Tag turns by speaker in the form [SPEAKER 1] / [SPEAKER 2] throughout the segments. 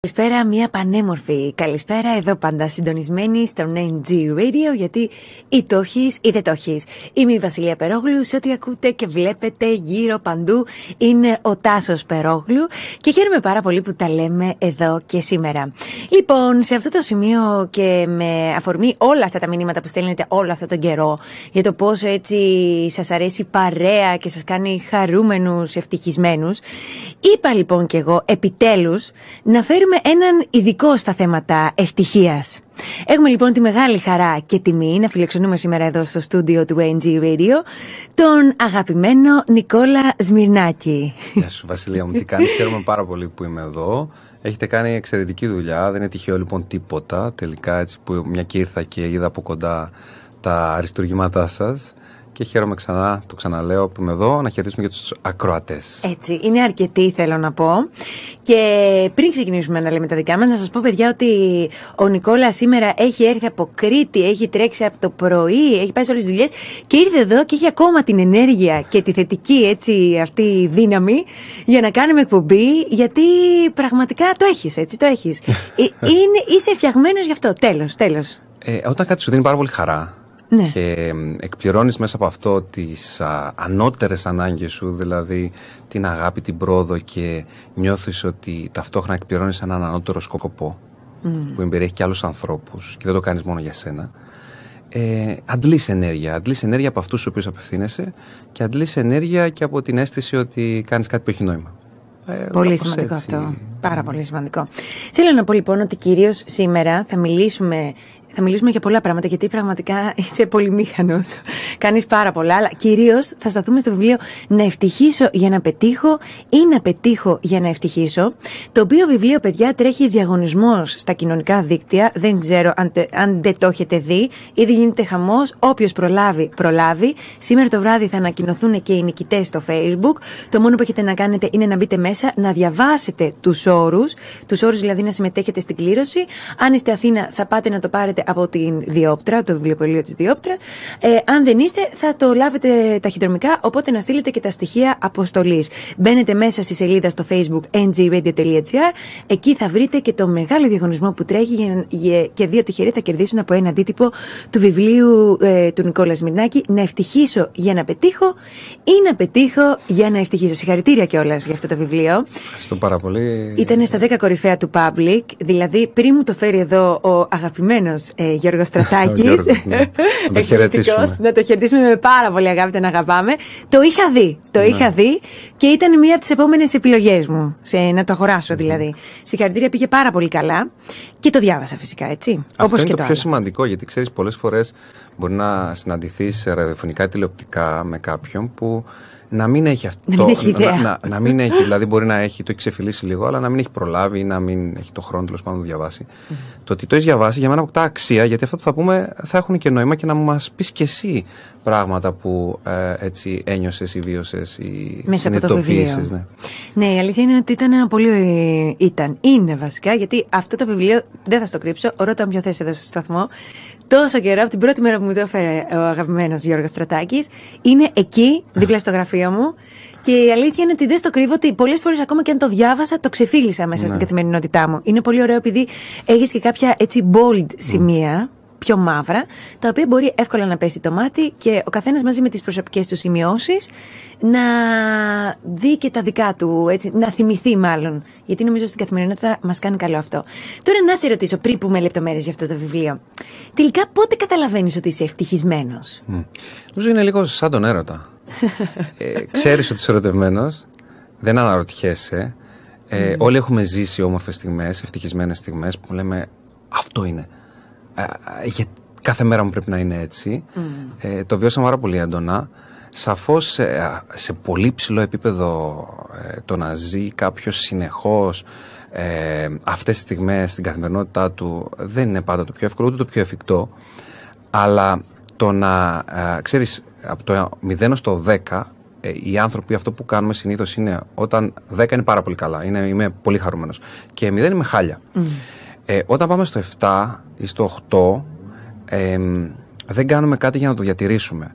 [SPEAKER 1] Καλησπέρα, μια πανέμορφη καλησπέρα εδώ πάντα συντονισμένη στο NG Radio γιατί ή το έχεις ή δεν το έχεις. Είμαι η Βασιλεία Περόγλου, σε ό,τι ακούτε και βλέπετε γύρω παντού είναι ο Τάσος Περόγλου και χαίρομαι πάρα πολύ που τα λέμε εδώ και σήμερα. Λοιπόν, σε αυτό το σημείο και με αφορμή όλα αυτά τα μηνύματα που στέλνετε όλο αυτό τον καιρό για το πόσο έτσι σας αρέσει παρέα και σας κάνει χαρούμενους, ευτυχισμένους είπα λοιπόν και εγώ επιτέλους να φέρουμε έναν ειδικό στα θέματα ευτυχίας. Έχουμε λοιπόν τη μεγάλη χαρά και τιμή να φιλοξενούμε σήμερα εδώ στο στούντιο του NG Radio τον αγαπημένο Νικόλα Σμυρνάκη.
[SPEAKER 2] Γεια σου Βασιλεία μου, τι κάνεις, χαίρομαι πάρα πολύ που είμαι εδώ. Έχετε κάνει εξαιρετική δουλειά, δεν είναι τυχαίο λοιπόν τίποτα τελικά έτσι που μια και ήρθα και είδα από κοντά τα αριστουργήματά σας και χαίρομαι ξανά, το ξαναλέω που είμαι εδώ, να χαιρετήσουμε και τους ακροατές.
[SPEAKER 1] Έτσι, είναι αρκετοί θέλω να πω. Και πριν ξεκινήσουμε να λέμε τα δικά μας, να σας πω παιδιά ότι ο Νικόλας σήμερα έχει έρθει από Κρήτη, έχει τρέξει από το πρωί, έχει πάει σε όλες τις δουλειές και ήρθε εδώ και έχει ακόμα την ενέργεια και τη θετική έτσι αυτή δύναμη για να κάνουμε εκπομπή, γιατί πραγματικά το έχεις έτσι, το έχεις. Ε, είναι, είσαι φτιαγμένος γι' αυτό, τέλος, τέλος.
[SPEAKER 2] Ε, όταν κάτι σου δίνει πάρα πολύ χαρά, ναι. και εκπληρώνεις μέσα από αυτό τις α, ανώτερες ανάγκες σου, δηλαδή την αγάπη, την πρόοδο και νιώθεις ότι ταυτόχρονα εκπληρώνεις έναν ανώτερο σκοπό που εμπεριέχει και άλλους ανθρώπους και δεν το κάνεις μόνο για σένα. Ε, αντλείς ενέργεια. Αντλείς ενέργεια από αυτούς στους οποίους απευθύνεσαι και αντλείς ενέργεια και από την αίσθηση ότι κάνεις κάτι που έχει νόημα.
[SPEAKER 1] Ε, πολύ σημαντικό αυτό. Πάρα πολύ σημαντικό. Θέλω να πω λοιπόν ότι κυρίως σήμερα θα μιλήσουμε θα μιλήσουμε για πολλά πράγματα, γιατί πραγματικά είσαι πολύ μήχανο. Κάνεις πάρα πολλά, αλλά κυρίως θα σταθούμε στο βιβλίο Να ευτυχήσω για να πετύχω ή Να πετύχω για να ευτυχήσω. Το οποίο βιβλίο, παιδιά, τρέχει διαγωνισμός στα κοινωνικά δίκτυα. Δεν ξέρω αν, αν δεν το έχετε δει. Ήδη γίνεται χαμός. Όποιος προλάβει, προλάβει. Σήμερα το βράδυ θα ανακοινωθούν και οι νικητές στο Facebook. Το μόνο που έχετε να κάνετε είναι να μπείτε μέσα, να διαβάσετε τους όρους. Τους όρους δηλαδή να συμμετέχετε στην κλήρωση. Αν είστε Αθήνα, θα πάτε να το πάρετε από την Διόπτρα, το βιβλιοπωλείο της Διόπτρα. Ε, αν δεν είστε, θα το λάβετε ταχυδρομικά, οπότε να στείλετε και τα στοιχεία αποστολής. Μπαίνετε μέσα στη σελίδα στο facebook ngradio.gr. Εκεί θα βρείτε και το μεγάλο διαγωνισμό που τρέχει και δύο τυχεροί θα κερδίσουν από ένα αντίτυπο του βιβλίου ε, του Νικόλας Σμυρνάκη. Να ευτυχήσω για να πετύχω ή να πετύχω για να ευτυχήσω. Συγχαρητήρια κιόλας για αυτό το βιβλίο.
[SPEAKER 2] Ευχαριστώ πάρα πολύ.
[SPEAKER 1] Ήταν στα 10 κορυφαία του Public, δηλαδή πριν μου το φέρει εδώ ο αγαπημένος ε, Γιώργος Στρατάκης.
[SPEAKER 2] ναι. να το χαιρετήσουμε.
[SPEAKER 1] Να το χαιρετήσουμε με πάρα πολύ αγάπη, τον αγαπάμε. Το είχα δει. Το ναι. είχα δει και ήταν μία από τις επόμενες επιλογές μου. Σε, να το αγοράσω δηλαδή. Συγχαρητήρια, πήγε πάρα πολύ καλά και το διάβασα φυσικά, έτσι.
[SPEAKER 2] Αυτό είναι και το, πιο σημαντικό γιατί ξέρεις, πολλές φορές μπορεί να συναντηθείς ραδιοφωνικά τηλεοπτικά με κάποιον που να μην έχει αυτό.
[SPEAKER 1] Να μην έχει ιδέα.
[SPEAKER 2] Να, να, να, μην έχει, δηλαδή μπορεί να έχει, το έχει ξεφυλίσει λίγο, αλλά να μην έχει προλάβει ή να μην έχει το χρόνο τέλος πάντων να το διαβάσει. Mm. Το ότι το έχεις διαβάσει για μένα αποκτά αξία, γιατί αυτό που θα πούμε θα έχουν και νόημα και να μας πεις και εσύ πράγματα που ε, έτσι ένιωσες ή βίωσες ή
[SPEAKER 1] Μέσα από το βιβλίο.
[SPEAKER 2] Ναι.
[SPEAKER 1] ναι, η αλήθεια είναι ότι ήταν ένα πολύ. ήταν, είναι βασικά, γιατί αυτό το βιβλίο δεν θα στο κρύψω. Ρώτα ποιο θέση εδώ στο σταθμό τόσο καιρό, από την πρώτη μέρα που μου το έφερε ο αγαπημένος Γιώργος Στρατάκης, είναι εκεί, δίπλα στο γραφείο μου. Και η αλήθεια είναι ότι δεν στο κρύβω ότι πολλές φορές ακόμα και αν το διάβασα, το ξεφύλισα μέσα ναι. στην καθημερινότητά μου. Είναι πολύ ωραίο επειδή έχεις και κάποια έτσι bold σημεία πιο μαύρα, τα οποία μπορεί εύκολα να πέσει το μάτι και ο καθένας μαζί με τις προσωπικές του σημειώσεις να δει και τα δικά του, έτσι, να θυμηθεί μάλλον. Γιατί νομίζω στην καθημερινότητα μας κάνει καλό αυτό. Τώρα να σε ρωτήσω, πριν πούμε λεπτομέρειες για αυτό το βιβλίο, τελικά πότε καταλαβαίνεις ότι είσαι ευτυχισμένος;
[SPEAKER 2] Mm. Νομίζω είναι λίγο σαν τον έρωτα. ε, Ξέρεις ότι είσαι ερωτευμένος, δεν αναρωτιέσαι. Ε, Όλοι έχουμε ζήσει όμορφες στιγμές, ευτυχισμένες στιγμές που λέμε αυτό είναι. Ε, για κάθε μέρα μου πρέπει να είναι έτσι. Mm. Ε, το βιώσαμε πάρα πολύ έντονα. Σαφώς σε, σε πολύ ψηλό επίπεδο ε, το να ζει κάποιος συνεχώς ε, αυτές τις στιγμές στην καθημερινότητά του δεν είναι πάντα το πιο εύκολο ούτε το πιο εφικτό αλλά το να ε, ξέρεις από το 0 στο 10 ε, οι άνθρωποι αυτό που κάνουμε συνήθως είναι όταν 10 είναι πάρα πολύ καλά είναι, είμαι πολύ χαρούμενος και 0 είμαι χάλια mm. Ε, όταν πάμε στο 7 ή στο 8, ε, δεν κάνουμε κάτι για να το διατηρήσουμε.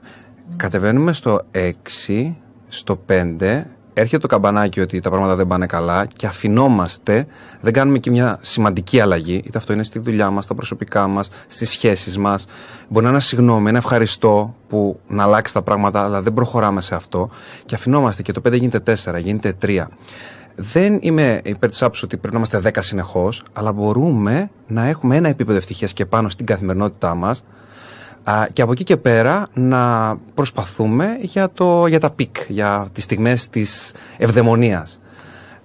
[SPEAKER 2] Κατεβαίνουμε στο 6, στο 5 έρχεται το καμπανάκι ότι τα πράγματα δεν πάνε καλά και αφινόμαστε, δεν κάνουμε και μια σημαντική αλλαγή, είτε αυτό είναι στη δουλειά μας, στα προσωπικά μας, στις σχέσεις μας. Μπορεί να είναι ένα συγγνώμη, ένα ευχαριστώ που να αλλάξει τα πράγματα, αλλά δεν προχωράμε σε αυτό και αφινόμαστε και το 5 γίνεται 4, γίνεται 3. Δεν είμαι υπέρ της άποψης ότι πρέπει να είμαστε 10 συνεχώς, αλλά μπορούμε να έχουμε ένα επίπεδο ευτυχίας και πάνω στην καθημερινότητά μας και από εκεί και πέρα να προσπαθούμε για, το, για τα peak, για τις στιγμές της ευδαιμονίας.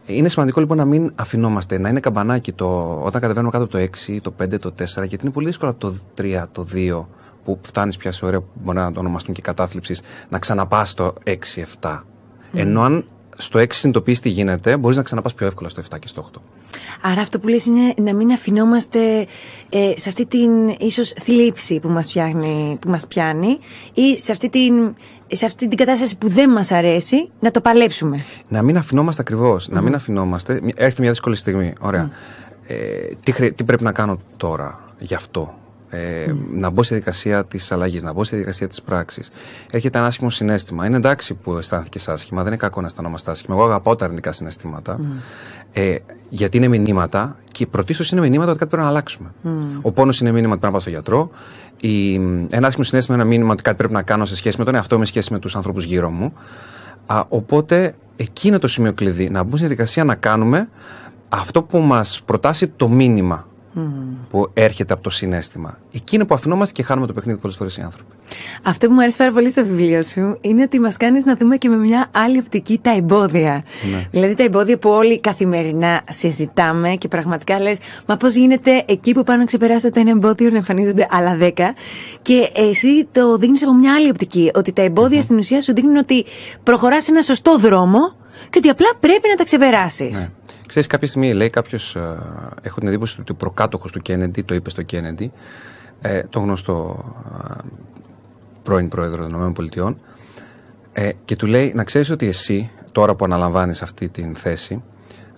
[SPEAKER 2] Είναι σημαντικό λοιπόν να μην αφηνόμαστε, να είναι καμπανάκι το, όταν κατεβαίνουμε κάτω από το 6, το 5, το 4, γιατί είναι πολύ δύσκολο από το 3, το 2, που φτάνεις πια σε όρια που μπορεί να το ονομαστούν και κατάθλιψη, να ξαναπάς στο 6-7. Mm. Ενώ αν στο 6 συνειδητοποιήσει τι γίνεται, μπορείς να ξαναπάς πιο εύκολα στο 7 και στο 8.
[SPEAKER 1] Άρα αυτό που λες είναι να μην αφηνόμαστε ε, σε αυτή την ίσως θλίψη που μας, πιάνει, που μας πιάνει ή σε αυτή την σε αυτή την κατάσταση που δεν μας αρέσει, να το παλέψουμε.
[SPEAKER 2] Να μην αφινόμαστε ακριβώς. Να μην αφινόμαστε. Έρχεται μια δύσκολη στιγμή. Ωραία. Ε, τι, τι πρέπει να κάνω τώρα γι' αυτό; Ε, να μπω στη διαδικασία της αλλαγής, να μπω στη διαδικασία της πράξης. Έρχεται ένα άσχημο συνέστημα. Είναι εντάξει που αισθάνθηκες άσχημα, δεν είναι κακό να αισθανόμαστε άσχημα. Εγώ αγαπάω τα αρνητικά συναισθήματα. Ε, γιατί είναι μηνύματα και πρωτίστως είναι μηνύματα ότι κάτι πρέπει να αλλάξουμε. Ο πόνος είναι μήνυμα ότι πρέπει να πάω στο γιατρό. Η, ένα άσχημο συνέστημα είναι ένα μήνυμα ότι κάτι πρέπει να κάνω σε σχέση με τον εαυτό μου, σε σχέση με τους ανθρώπους γύρω μου. Α, οπότε εκεί είναι το σημείο κλειδί. Να μπούμε στη διαδικασία να κάνουμε αυτό που μας προτάσει το μήνυμα που έρχεται από το συνέστημα. Εκείνο που αφινόμαστε και χάνουμε το παιχνίδι πολλές φορές οι άνθρωποι.
[SPEAKER 1] Αυτό που μου αρέσει πάρα πολύ στο βιβλίο σου είναι ότι μας κάνεις να δούμε και με μια άλλη οπτική τα εμπόδια. Ναι. Δηλαδή τα εμπόδια που όλοι καθημερινά συζητάμε και πραγματικά λες, Μα πώς γίνεται εκεί που πάνω να ξεπεράσετε το ένα εμπόδιο να εμφανίζονται άλλα δέκα. Και εσύ το δείχνεις από μια άλλη οπτική. Ότι τα εμπόδια στην ουσία σου δείχνουν ότι προχωράς ένα σωστό δρόμο και ότι απλά πρέπει να τα ξεπεράσεις. Ναι.
[SPEAKER 2] Ξέρεις, κάποια στιγμή λέει κάποιος, ε, έχω την εντύπωση ότι ο προκάτοχος του Κέννεντι το είπε στο Κέννεντι, ε, το γνωστό ε, πρώην πρόεδρο των ΗΠΑ, ε, και του λέει να ξέρεις ότι εσύ, τώρα που αναλαμβάνεις αυτή την θέση,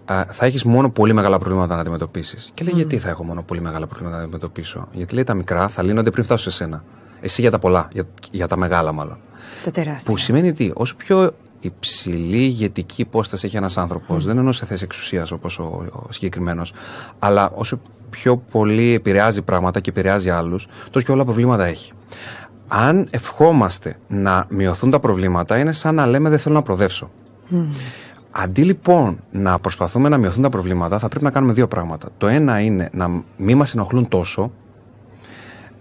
[SPEAKER 2] ε, θα έχεις μόνο πολύ μεγάλα προβλήματα να αντιμετωπίσεις. Και λέει, γιατί θα έχω μόνο πολύ μεγάλα προβλήματα να αντιμετωπίσω. Γιατί λέει τα μικρά θα λύνονται πριν φτάσω σε σένα. Εσύ για τα πολλά, για, για τα μεγάλα μάλλον.
[SPEAKER 1] Τα τεράστια.
[SPEAKER 2] Που σημαίνει τι, όσο πιο υψηλή ηγετική υπόσταση έχει ένας άνθρωπος, δεν εννοώ σε θέση εξουσίας όπως ο, ο συγκεκριμένος, αλλά όσο πιο πολύ επηρεάζει πράγματα και επηρεάζει άλλους, τόσο πιο όλα προβλήματα έχει. Αν ευχόμαστε να μειωθούν τα προβλήματα, είναι σαν να λέμε δεν θέλω να προδεύσω. Αντί λοιπόν να προσπαθούμε να μειωθούν τα προβλήματα, θα πρέπει να κάνουμε δύο πράγματα. Το ένα είναι να μην μας ενοχλούν τόσο,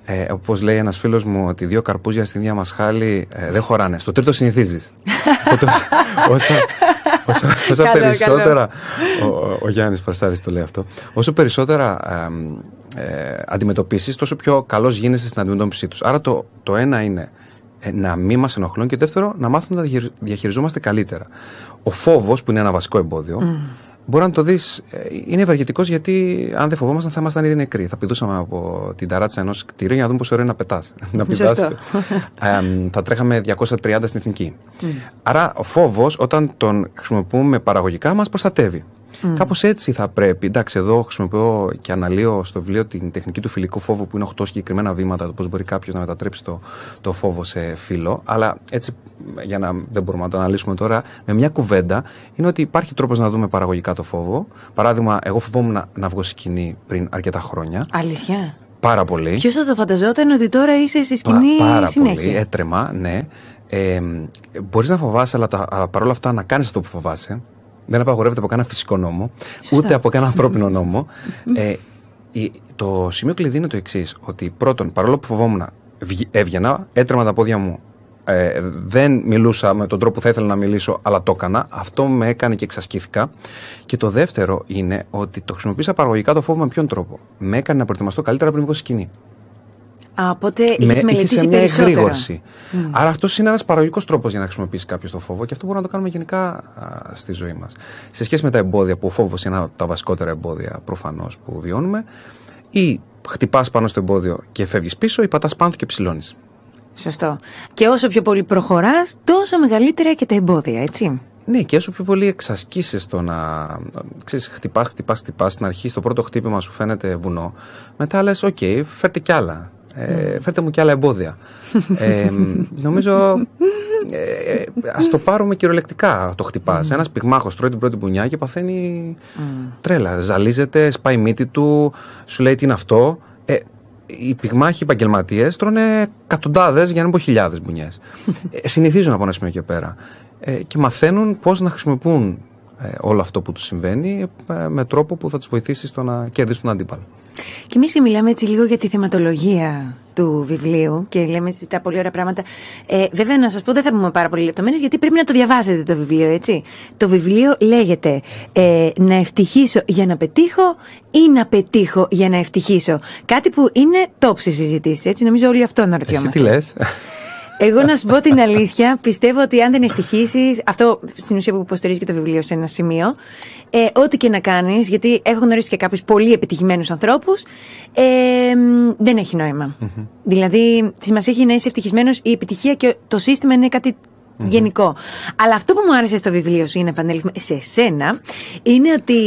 [SPEAKER 2] ε, Όπως λέει ένας φίλος μου, ότι δύο καρπούζια στην ίδια μας χάλη ε, δεν χωράνε. Στο τρίτο συνηθίζεις. όσα, όσα, όσα περισσότερα. Ο, ο Γιάννης Φαρσάρη το λέει αυτό. Όσο περισσότερα ε, ε, αντιμετωπίσεις, τόσο πιο καλός γίνεσαι στην αντιμετώπιση τους. Άρα το, το ένα είναι ε, να μην μας ενοχλούν και δεύτερο να μάθουμε να διαχειριζόμαστε καλύτερα. Ο φόβος, που είναι ένα βασικό εμπόδιο, mm μπορεί να το δεις. Ε, είναι ευεργετικός γιατί αν δεν φοβόμασταν θα ήμασταν ήδη νεκροί. Θα πηδούσαμε από την ταράτσα ενός κτηρίου για να δούμε πόσο ωραίο είναι να πετάς. να πηδάς. ε, θα τρέχαμε 230 στην εθνική. Mm. Άρα ο φόβος, όταν τον χρησιμοποιούμε παραγωγικά, μας προστατεύει. Mm. Κάπως έτσι θα πρέπει. Εντάξει, εδώ χρησιμοποιώ και αναλύω στο βιβλίο την τεχνική του φιλικού φόβου που είναι 8 συγκεκριμένα βήματα, το πώς μπορεί κάποιος να μετατρέψει το, το φόβο σε φίλο. Αλλά έτσι, για να δεν μπορούμε να το αναλύσουμε τώρα, με μια κουβέντα είναι ότι υπάρχει τρόπος να δούμε παραγωγικά το φόβο. Παράδειγμα, εγώ φοβόμουν να, να βγω σκηνή πριν αρκετά χρόνια.
[SPEAKER 1] Αλήθεια.
[SPEAKER 2] Πάρα πολύ.
[SPEAKER 1] Ποιος θα το φανταζόταν ότι τώρα είσαι στη σκηνή Πα,
[SPEAKER 2] πάρα
[SPEAKER 1] συνέχεια;
[SPEAKER 2] πολύ. Έτρεμα, ναι. Ε, Μπορείς να φοβάσαι, αλλά, αλλά παρόλα αυτά να κάνεις αυτό που φοβάσαι δεν απαγορεύεται από κανένα φυσικό νόμο, ούτε από κανένα ανθρώπινο νόμο. ε, το σημείο κλειδί είναι το εξής: Ότι πρώτον, παρόλο που φοβόμουν, έβγαινα, έτρεμα τα πόδια μου. Ε, δεν μιλούσα με τον τρόπο που θα ήθελα να μιλήσω, αλλά το έκανα. Αυτό με έκανε και εξασκήθηκα. Και το δεύτερο είναι ότι το χρησιμοποίησα παραγωγικά το φόβο με ποιον τρόπο. Με έκανε να προετοιμαστώ καλύτερα πριν βγω σκηνή.
[SPEAKER 1] Α, οπότε είχες μελετήσει μια εγρήγορση.
[SPEAKER 2] Mm. Άρα αυτό είναι ένας παραγωγικός τρόπος για να χρησιμοποιήσεις κάποιο το φόβο και αυτό μπορούμε να το κάνουμε γενικά α, στη ζωή μας. Σε σχέση με τα εμπόδια, που ο φόβος είναι ένα από τα βασικότερα εμπόδια προφανώς που βιώνουμε, ή χτυπάς πάνω στο εμπόδιο και φεύγεις πίσω, ή πατάς πάνω του και ψηλώνεις.
[SPEAKER 1] Σωστό. Και όσο πιο πολύ προχωράς, τόσο μεγαλύτερα και τα εμπόδια, έτσι.
[SPEAKER 2] Ναι, και όσο πιο πολύ εξασκήσεις το να. ξέρεις, χτυπάς, χτυπάς, χτυπάς. Στην αρχή, στο πρώτο χτύπημα σου φαίνεται βουνό. Μετά λες: Οκ, φέρτε κι άλλα. Ε, φέρτε μου κι άλλα εμπόδια. ε, νομίζω ε, ε, ας το πάρουμε κυριολεκτικά το χτυπάς. Mm. Ένας πυγμάχος τρώει την πρώτη μπουνιά και παθαίνει τρέλα. Ζαλίζεται, σπάει μύτη του, σου λέει τι είναι αυτό. Ε, οι πυγμάχοι επαγγελματίες τρώνε εκατοντάδες, για να μην πω χιλιάδες μπουνιές. ε, συνηθίζουν από ένα σημείο και πέρα. Ε, και μαθαίνουν πώς να χρησιμοποιούν ε, όλο αυτό που τους συμβαίνει ε, με τρόπο που θα τους βοηθήσει στο να κερδίσουν τον αντίπαλο.
[SPEAKER 1] Και εμείς μιλάμε έτσι λίγο για τη θεματολογία του βιβλίου και λέμε έτσι τα πολύ ωραία πράγματα. Ε, βέβαια, να σας πω, δεν θα πούμε πάρα πολύ λεπτομέρειες, γιατί πρέπει να το διαβάσετε το βιβλίο, έτσι. Το βιβλίο λέγεται ε, Να ευτυχήσω για να πετύχω ή να πετύχω για να ευτυχήσω. Κάτι που είναι τόψη συζητήσει, έτσι. Νομίζω όλοι αυτό να ρωτιόμαστε.
[SPEAKER 2] Εσύ τι λες;
[SPEAKER 1] Εγώ να σου πω την αλήθεια, πιστεύω ότι αν δεν ευτυχήσεις, αυτό στην ουσία που υποστηρίζει και το βιβλίο σε ένα σημείο, ε, ό,τι και να κάνεις, γιατί έχω γνωρίσει και κάποιους πολύ επιτυχημένους ανθρώπους, ε, δεν έχει νόημα. Mm-hmm. Δηλαδή, σημασία έχει να είσαι ευτυχισμένος, η επιτυχία και το σύστημα είναι κάτι γενικό. Αλλά αυτό που μου άρεσε στο βιβλίο σου, για να επανέλθουμε σε σένα, είναι ότι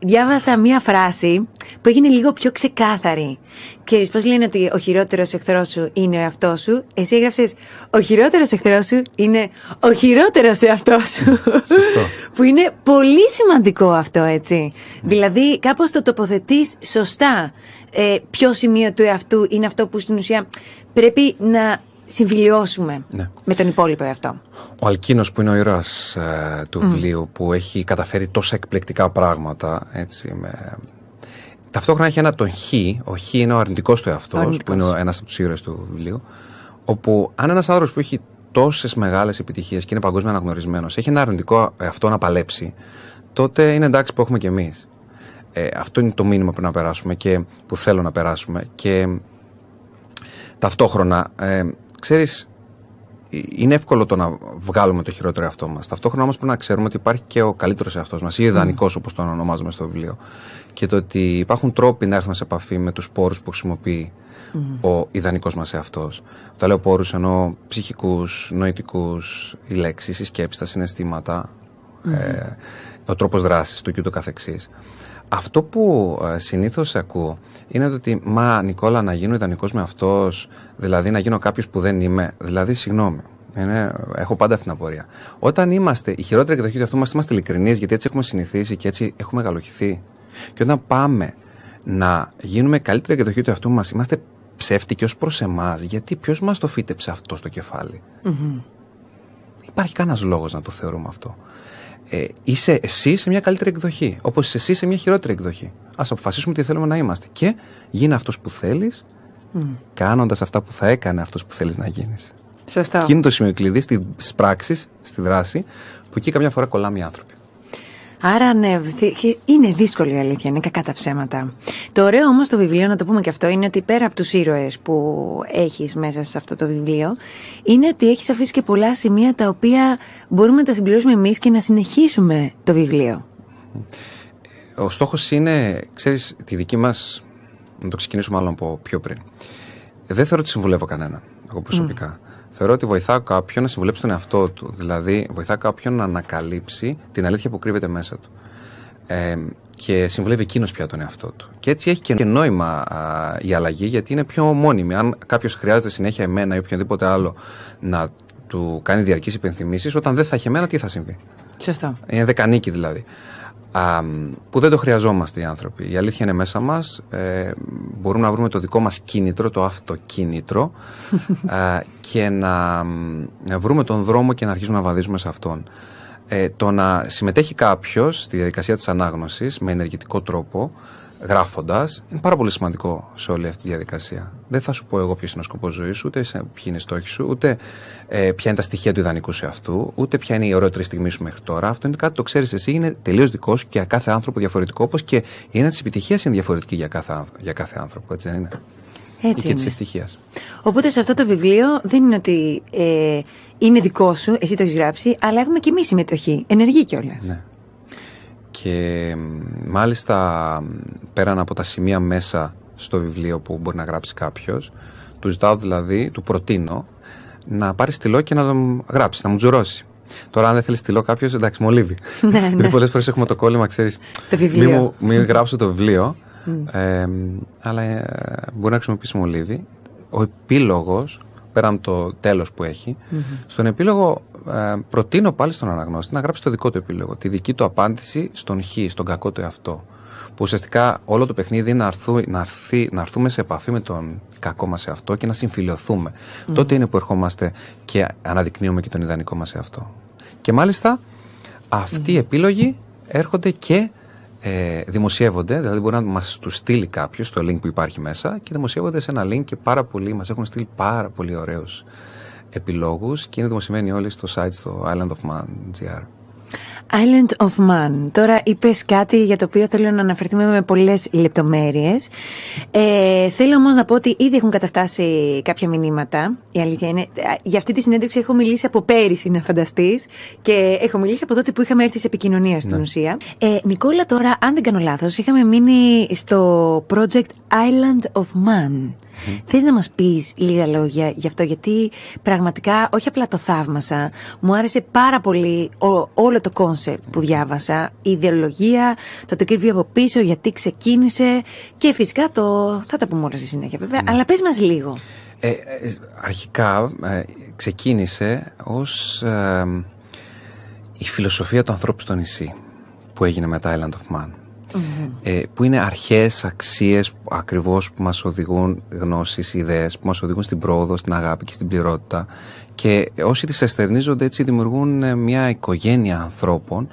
[SPEAKER 1] διάβασα μία φράση που έγινε λίγο πιο ξεκάθαρη. Ξέρεις πώς λένε ότι ο χειρότερος εχθρός σου είναι ο εαυτός σου; Εσύ έγραψες ο χειρότερος εχθρός σου είναι ο χειρότερος εαυτός σου.
[SPEAKER 2] Σωστό.
[SPEAKER 1] που είναι πολύ σημαντικό αυτό έτσι. Δηλαδή κάπως το τοποθετείς σωστά. Ε, ποιο σημείο του εαυτού είναι αυτό που στην ουσία πρέπει να συμφιλιώσουμε
[SPEAKER 2] Ναι.
[SPEAKER 1] με τον υπόλοιπο εαυτό.
[SPEAKER 2] Ο Αλκίνος που είναι ο ήρωας ε, του βιβλίου που έχει καταφέρει τόσα εκπληκτικά πράγματα έτσι, με... ταυτόχρονα έχει ένα τον Χ ο Χ είναι ο αρνητικός του εαυτός
[SPEAKER 1] αρνητικός.
[SPEAKER 2] που είναι ο- ένας από τους ήρωες του βιβλίου όπου αν ένας άνθρωπος που έχει τόσες μεγάλες επιτυχίες και είναι παγκόσμια αναγνωρισμένος έχει ένα αρνητικό εαυτό να παλέψει τότε είναι εντάξει που έχουμε κι εμείς ε, αυτό είναι το μήνυμα που να περάσουμε και που θέλω να περάσουμε και ταυτόχρονα ε, ξέρεις είναι εύκολο το να βγάλουμε το χειρότερο εαυτό μας. Ταυτόχρονα όμως πρέπει να ξέρουμε ότι υπάρχει και ο καλύτερος εαυτός μας, ή ο ιδανικός όπως τον ονομάζουμε στο βιβλίο. Και το ότι υπάρχουν τρόποι να έρθουμε σε επαφή με τους πόρους που χρησιμοποιεί ο ιδανικός μας εαυτός. Όταν λέω πόρους εννοώ ψυχικούς, νοητικούς, οι λέξεις, οι σκέψεις, τα συναισθήματα, ε, ο τρόπος δράσης του και ούτω καθεξής. Αυτό που ε, συνήθως ακούω είναι το ότι «Μα Νικόλα να γίνω ιδανικός με αυτός, δηλαδή να γίνω κάποιος που δεν είμαι». Δηλαδή, συγγνώμη, είναι, έχω πάντα αυτή την απορία. Όταν είμαστε η χειρότερη εκδοχή του αυτού μας, είμαστε ειλικρινείς γιατί έτσι έχουμε συνηθίσει και έτσι έχουμε μεγαλοχηθεί. Και όταν πάμε να γίνουμε καλύτερη εκδοχή του εαυτού μας, είμαστε ψεύτικοι ως προς εμάς, γιατί ποιος μας το φύτεψε αυτό στο κεφάλι; Υπάρχει κανένας λόγος να το θεωρούμε αυτό. Ε, είσαι εσύ σε μια καλύτερη εκδοχή. Όπως είσαι εσύ σε μια χειρότερη εκδοχή. Α αποφασίσουμε τι θέλουμε να είμαστε. Και γίνε αυτός που θέλεις, mm. κάνοντας αυτά που θα έκανε αυτός που θέλεις να γίνεις.
[SPEAKER 1] Σωστό.
[SPEAKER 2] Και είναι το σημείο κλειδί στις πράξεις, στη δράση, που εκεί καμιά φορά κολλάμε οι άνθρωποι.
[SPEAKER 1] Άρα ναι, θυ- είναι δύσκολη η αλήθεια, είναι κακά τα ψέματα. Το ωραίο όμως το βιβλίο, να το πούμε και αυτό, είναι ότι πέρα από τους ήρωες που έχεις μέσα σε αυτό το βιβλίο, είναι ότι έχεις αφήσει και πολλά σημεία τα οποία μπορούμε να τα συμπληρώσουμε εμείς και να συνεχίσουμε το βιβλίο.
[SPEAKER 2] Ο στόχος είναι, ξέρεις, τη δική μας. Να το ξεκινήσω μάλλον από πιο πριν. Δεν θεωρώ ότι συμβουλεύω κανέναν, εγώ προσωπικά. Θεωρώ ότι βοηθάω κάποιον να συμβουλέψει τον εαυτό του. Δηλαδή, βοηθάω κάποιον να ανακαλύψει την αλήθεια που κρύβεται μέσα του. Ε, και συμβουλεύει εκείνος πια τον εαυτό του. Και έτσι έχει και νόημα α, η αλλαγή, γιατί είναι πιο μόνιμη. Αν κάποιος χρειάζεται συνέχεια εμένα ή οποιονδήποτε άλλο να του κάνει διαρκείς υπενθυμίσεις, όταν δεν θα έχει εμένα, τι θα συμβεί;
[SPEAKER 1] Σωστό.
[SPEAKER 2] Είναι δεκανίκη δηλαδή. Α, που δεν το χρειαζόμαστε οι άνθρωποι. Η αλήθεια είναι μέσα μας. Ε, μπορούμε να βρούμε το δικό μας κίνητρο, το αυτοκίνητρο, α, και να, να βρούμε τον δρόμο και να αρχίσουμε να βαδίζουμε σε αυτόν. Ε, το να συμμετέχει κάποιος στη διαδικασία της ανάγνωσης με ενεργητικό τρόπο, γράφοντας, είναι πάρα πολύ σημαντικό σε όλη αυτή τη διαδικασία. Δεν θα σου πω εγώ ποιος είναι ο σκοπός ζωής σου, ούτε σε- ποιοι είναι οι στόχοι σου, ούτε ε, ποια είναι τα στοιχεία του ιδανικού σου αυτού, ούτε ποια είναι η ωραιότερη στιγμή σου μέχρι τώρα. Αυτό είναι κάτι που το ξέρεις εσύ, είναι τελείως δικός σου και για κάθε άνθρωπο διαφορετικό, όπως και η έννοια της επιτυχίας είναι διαφορετική για κάθε, άνθρω- για κάθε άνθρωπο, έτσι δεν είναι;
[SPEAKER 1] Έτσι
[SPEAKER 2] Ή και της
[SPEAKER 1] είναι.
[SPEAKER 2] ευτυχίας.
[SPEAKER 1] Οπότε σε αυτό το βιβλίο δεν είναι ότι ε, είναι δικό σου, εσύ το έχεις γράψει, αλλά έχουμε και εμείς συμμετοχή, ενεργή κιόλας.
[SPEAKER 2] Ναι. Και μ, μάλιστα μ, πέραν από τα σημεία μέσα στο βιβλίο που μπορεί να γράψει κάποιος, του ζητάω δηλαδή, του προτείνω να πάρει στυλό και να τον γράψει, να μου τζουρώσει. Τώρα, αν δεν θέλει στυλό κάποιος, εντάξει, μολύβει.
[SPEAKER 1] Ναι,
[SPEAKER 2] Γιατί πολλές φορές έχουμε το κόλλημα, ξέρεις.
[SPEAKER 1] Το βιβλίο.
[SPEAKER 2] Μην, μου- μην γράψω το βιβλίο. ε, αλλά ε, μπορεί να χρησιμοποιήσει μολύβι. Ο επίλογος, πέραν το τέλος που εχει Στον επίλογο ε, προτείνω πάλι στον αναγνώστη να γράψει το δικό του επίλογο, τη δική του απάντηση στον χ, στον κακό του εαυτό. Που ουσιαστικά όλο το παιχνίδι είναι να, αρθού, να, αρθεί, να έρθουμε σε επαφή με τον κακό μας εαυτό και να συμφιλειωθούμε. Τότε είναι που ερχόμαστε και αναδεικνύουμε και τον ιδανικό μας εαυτό. Και μάλιστα αυτοί οι επίλογοι έρχονται και ε, δημοσιεύονται, δηλαδή μπορεί να μας τους στείλει κάποιος το link που υπάρχει μέσα και δημοσιεύονται σε ένα link και πάρα πολλοί μας έχουν στείλει πάρα πολύ ωραίους επιλόγους και είναι δημοσιευμένοι όλοι στο site στο islandofman.gr.
[SPEAKER 1] Island of Man. Τώρα είπες κάτι για το οποίο θέλω να αναφερθούμε με πολλές λεπτομέρειες. Ε, θέλω όμως να πω ότι ήδη έχουν καταφτάσει κάποια μηνύματα. Η αλήθεια είναι. Για αυτή τη συνέντευξη έχω μιλήσει από πέρυσι, να φανταστείς. Και έχω μιλήσει από τότε που είχαμε έρθει σε επικοινωνία στην ναι. ουσία. Ε, Νικόλα, τώρα, αν δεν κάνω λάθος, είχαμε μείνει στο project Island of Man. Mm. Θες να μας πεις λίγα λόγια γι' αυτό, γιατί πραγματικά όχι απλά το θαύμασα, μου άρεσε πάρα πολύ όλο το concept που διάβασα, η ιδεολογία, το τι κρύβει από πίσω, γιατί ξεκίνησε και φυσικά το θα τα πούμε όλα στη συνέχεια βέβαια, ναι. αλλά πες μας λίγο.
[SPEAKER 2] Ε, ε αρχικά ε, ξεκίνησε ως ε, η φιλοσοφία του ανθρώπου στο νησί που έγινε μετά Island of Man. Ε, που είναι αρχές, αξίες ακριβώς που μας οδηγούν γνώσεις, ιδέες, που μας οδηγούν στην πρόοδο, στην αγάπη και στην πληρότητα. Και όσοι τις εστερνίζονται έτσι δημιουργούν ε, μια οικογένεια ανθρώπων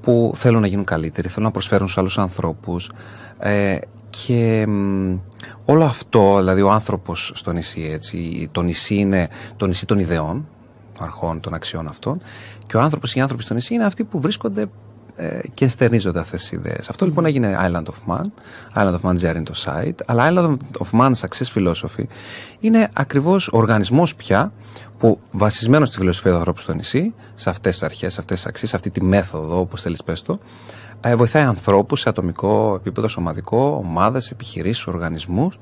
[SPEAKER 2] που θέλουν να γίνουν καλύτεροι, θέλουν να προσφέρουν σε άλλους ανθρώπους. Ε, και όλο αυτό, δηλαδή ο άνθρωπος στο νησί, έτσι, το νησί είναι το νησί των ιδεών, των αρχών, των αξιών αυτών και ο άνθρωπος ή οι άνθρωποι στο νησί είναι αυτοί που βρίσκονται ε, και στερνίζονται αυτές τις ιδέες. Αυτό λοιπόν έγινε Island of Man. Island of Man είναι το site. Αλλά Island of Man Success Philosophy είναι ακριβώς ο οργανισμός πια που βασισμένος στη φιλοσοφία του ανθρώπου στο νησί, σε αυτές τις αρχές, σε αυτές τις αξίες, σε αυτή τη μέθοδο, όπως θέλεις πες το, ε, βοηθάει ανθρώπους σε ατομικό επίπεδο, σωματικό, ομάδες, επιχειρήσεις, οργανισμούς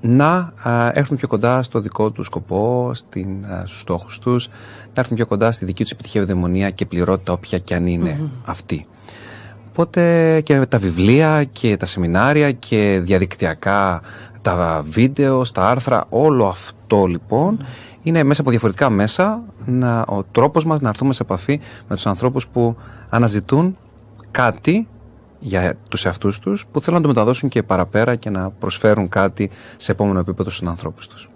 [SPEAKER 2] να έρθουν πιο κοντά στο δικό τους σκοπό, στην, στους στόχους τους, να έρθουν πιο κοντά στη δική τους επιτυχία ευδαιμονία και πληρότητα όποια και αν ειναι αυτή. Οπότε και τα βιβλία και τα σεμινάρια και διαδικτυακά τα βίντεο, τα άρθρα, όλο αυτό λοιπόν είναι μέσα από διαφορετικά μέσα να, ο τρόπος μας να έρθουμε σε επαφή με τους ανθρώπους που αναζητούν κάτι για τους εαυτούς τους που θέλουν να το μεταδώσουν και παραπέρα και να προσφέρουν κάτι σε επόμενο επίπεδο στους ανθρώπους τους.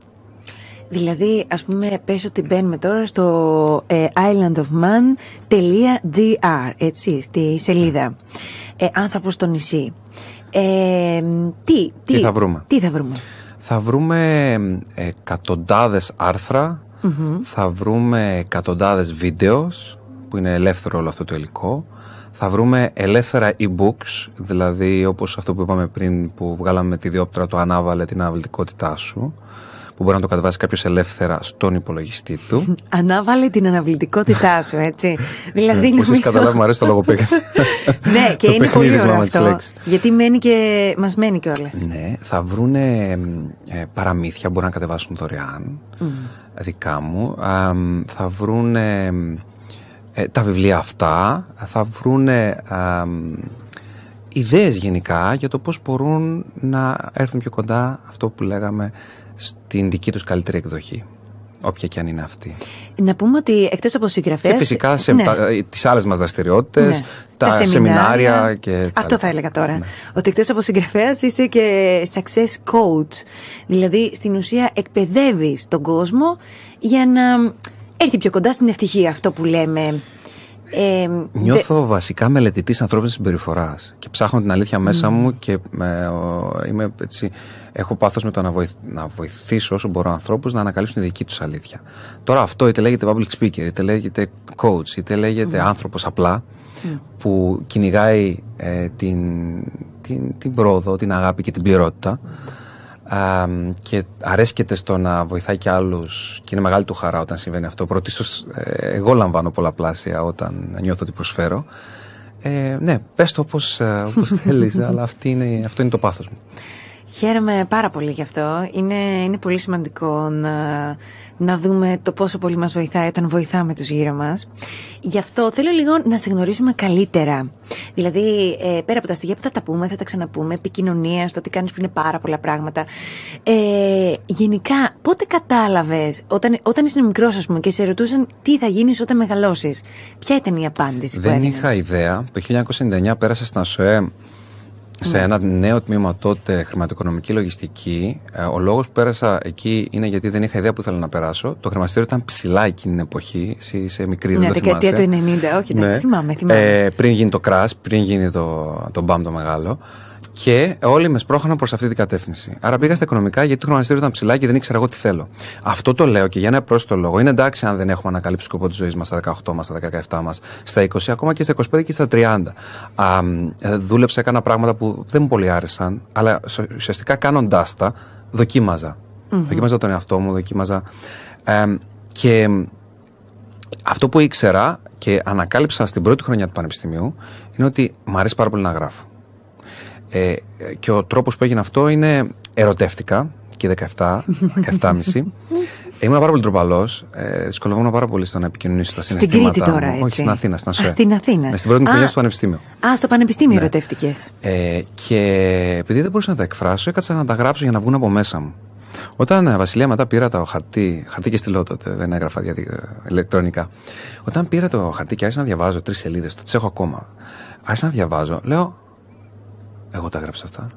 [SPEAKER 1] Δηλαδή, ας πούμε, πες ότι μπαίνουμε τώρα στο ε, islandofman.gr, έτσι, στη σελίδα. Ε, άνθρωπος στο νησί. Ε, τι, τι,
[SPEAKER 2] τι, θα βρούμε;
[SPEAKER 1] Τι θα βρούμε;
[SPEAKER 2] Θα βρούμε εκατοντάδες θα βρούμε εκατοντάδες βίντεος που είναι ελεύθερο όλο αυτό το υλικό, θα βρούμε ελεύθερα e-books, δηλαδή όπως αυτό που είπαμε πριν που βγάλαμε τη διόπτρα το ανάβαλε την αναβλητικότητά σου που μπορεί να το κατεβάσει κάποιος ελεύθερα στον υπολογιστή του.
[SPEAKER 1] Ανάβαλε την αναβλητικότητά σου, έτσι. δηλαδή,
[SPEAKER 2] ναι, νομίζω... καταλάβει, μου αρέσει το λόγο
[SPEAKER 1] ναι, και είναι πολύ ωραίο αυτό. Γιατί μένει και... μας μένει κιόλας.
[SPEAKER 2] Ναι, θα βρούνε ε, παραμύθια, μπορεί να κατεβάσουν δωρεάν, δικά μου. θα βρούνε ε, τα βιβλία αυτά θα βρουν ε, ιδέες γενικά για το πώς μπορούν να έρθουν πιο κοντά αυτό που λέγαμε στην δική τους καλύτερη εκδοχή όποια και αν είναι αυτή.
[SPEAKER 1] Να πούμε ότι εκτός από συγγραφέα.
[SPEAKER 2] Και φυσικά σε ναι. τις άλλες μας δραστηριότητες, ναι. τα, σεμινάρια. και.
[SPEAKER 1] Αυτό θα έλεγα τώρα. Ναι. Ότι εκτός από συγγραφέας είσαι και success coach. Δηλαδή στην ουσία εκπαιδεύεις τον κόσμο για να έρθει πιο κοντά στην ευτυχία αυτό που λέμε.
[SPEAKER 2] Ε, Νιώθω βασικά μελετητής ανθρώπινης συμπεριφοράς και ψάχνω την αλήθεια μέσα μου και με, είμαι έτσι, έχω πάθος με το να, βοηθ, να βοηθήσω όσο μπορώ ανθρώπους να ανακαλύψουν τη δική τους αλήθεια. Τώρα αυτό είτε λέγεται public speaker, είτε λέγεται coach, είτε λέγεται mm. άνθρωπος απλά που κυνηγάει ε, την, την, την πρόοδο, την αγάπη και την πληρότητα και αρέσκεται στο να βοηθάει και άλλους και είναι μεγάλη του χαρά όταν συμβαίνει αυτό. Πρωτίστω, ε, εγώ λαμβάνω πολλαπλάσια όταν νιώθω ότι προσφέρω. Ε, ναι, πες το όπως, ε, όπως θέλεις, αλλά αυτή είναι, αυτό είναι το πάθος μου.
[SPEAKER 1] Χαίρομαι πάρα πολύ γι' αυτό. Είναι, είναι πολύ σημαντικό να, να δούμε το πόσο πολύ μας βοηθάει όταν βοηθάμε τους γύρω μας. Γι' αυτό θέλω λίγο να σε γνωρίσουμε καλύτερα. Δηλαδή, ε, πέρα από τα στοιχεία που θα τα πούμε, θα τα ξαναπούμε, επικοινωνία, στο τι κάνεις που είναι πάρα πολλά πράγματα. Ε, γενικά, πότε κατάλαβες, όταν, όταν είσαι μικρός ας πούμε και σε ρωτούσαν τι θα γίνεις όταν μεγαλώσεις, ποια ήταν η απάντηση
[SPEAKER 2] Δεν
[SPEAKER 1] που
[SPEAKER 2] είχα ιδέα. Το 1999 πέρασα στην ΑΣΟΕ σε ένα νέο τμήμα τότε χρηματοοικονομική λογιστική. Ε, ο λόγος που πέρασα εκεί είναι γιατί δεν είχα ιδέα που ήθελα να περάσω. Το χρηματιστήριο ήταν ψηλά εκείνη την εποχή. Εσύ είσαι μικρή,
[SPEAKER 1] Ναι,
[SPEAKER 2] δεν το
[SPEAKER 1] δεκαετία του
[SPEAKER 2] θυμάσαι.
[SPEAKER 1] 90. Όχι, εντάξει, θυμάμαι, θυμάμαι.
[SPEAKER 2] Ε, πριν γίνει το crash, πριν γίνει το, το μπαμ το μεγάλο. Και όλοι με σπρώχναν προς αυτή την κατεύθυνση. Άρα πήγα στα οικονομικά γιατί το χρηματιστήριο ήταν ψηλά και δεν ήξερα εγώ τι θέλω. Αυτό το λέω και για ένα πρόσθετο λόγο. Είναι εντάξει αν δεν έχουμε ανακαλύψει σκοπό της ζωής μας στα 18 μας, στα 17 μας, στα 20, ακόμα και στα 25 και στα 30. Α, ε, δούλεψα, έκανα πράγματα που δεν μου πολύ άρεσαν, αλλά σο- ουσιαστικά κάνοντάς τα, δοκίμαζα. Δοκίμαζα τον εαυτό μου, δοκίμαζα. Ε, και αυτό που ήξερα και ανακάλυψα στην πρώτη χρονιά του Πανεπιστημίου είναι ότι μου αρέσει πάρα πολύ να γράφω. Ε, και ο τρόπος που έγινε αυτό είναι ερωτεύτηκα και 17, 17,5. Ήμουν πάρα πολύ τροπαλός. Ε, δυσκολευόμουν πάρα πολύ στο να επικοινωνήσω τα
[SPEAKER 1] Στην
[SPEAKER 2] συναισθήματά
[SPEAKER 1] Κρήτη τώρα,
[SPEAKER 2] μου.
[SPEAKER 1] έτσι.
[SPEAKER 2] Όχι, στην Αθήνα, στην
[SPEAKER 1] Α,
[SPEAKER 2] ΑΣΟΕ.
[SPEAKER 1] στην Αθήνα.
[SPEAKER 2] Ναι, στην πρώτη μου χρονιά
[SPEAKER 1] Α.
[SPEAKER 2] στο Πανεπιστήμιο.
[SPEAKER 1] Α, στο Πανεπιστήμιο
[SPEAKER 2] Ναι.
[SPEAKER 1] ερωτεύτηκες.
[SPEAKER 2] Ε, και επειδή δεν μπορούσα να τα εκφράσω, έκατσα να τα γράψω για να βγουν από μέσα μου. Όταν, ε, Βασιλεία, μετά πήρα το χαρτί, χαρτί και στυλό τότε, δεν έγραφα διαδι... ε, ηλεκτρονικά. Όταν πήρα το χαρτί και άρχισα να διαβάζω τρεις σελίδες, το τις έχω ακόμα, άρχισα να διαβάζω, λέω, εγώ τα έγραψα αυτά.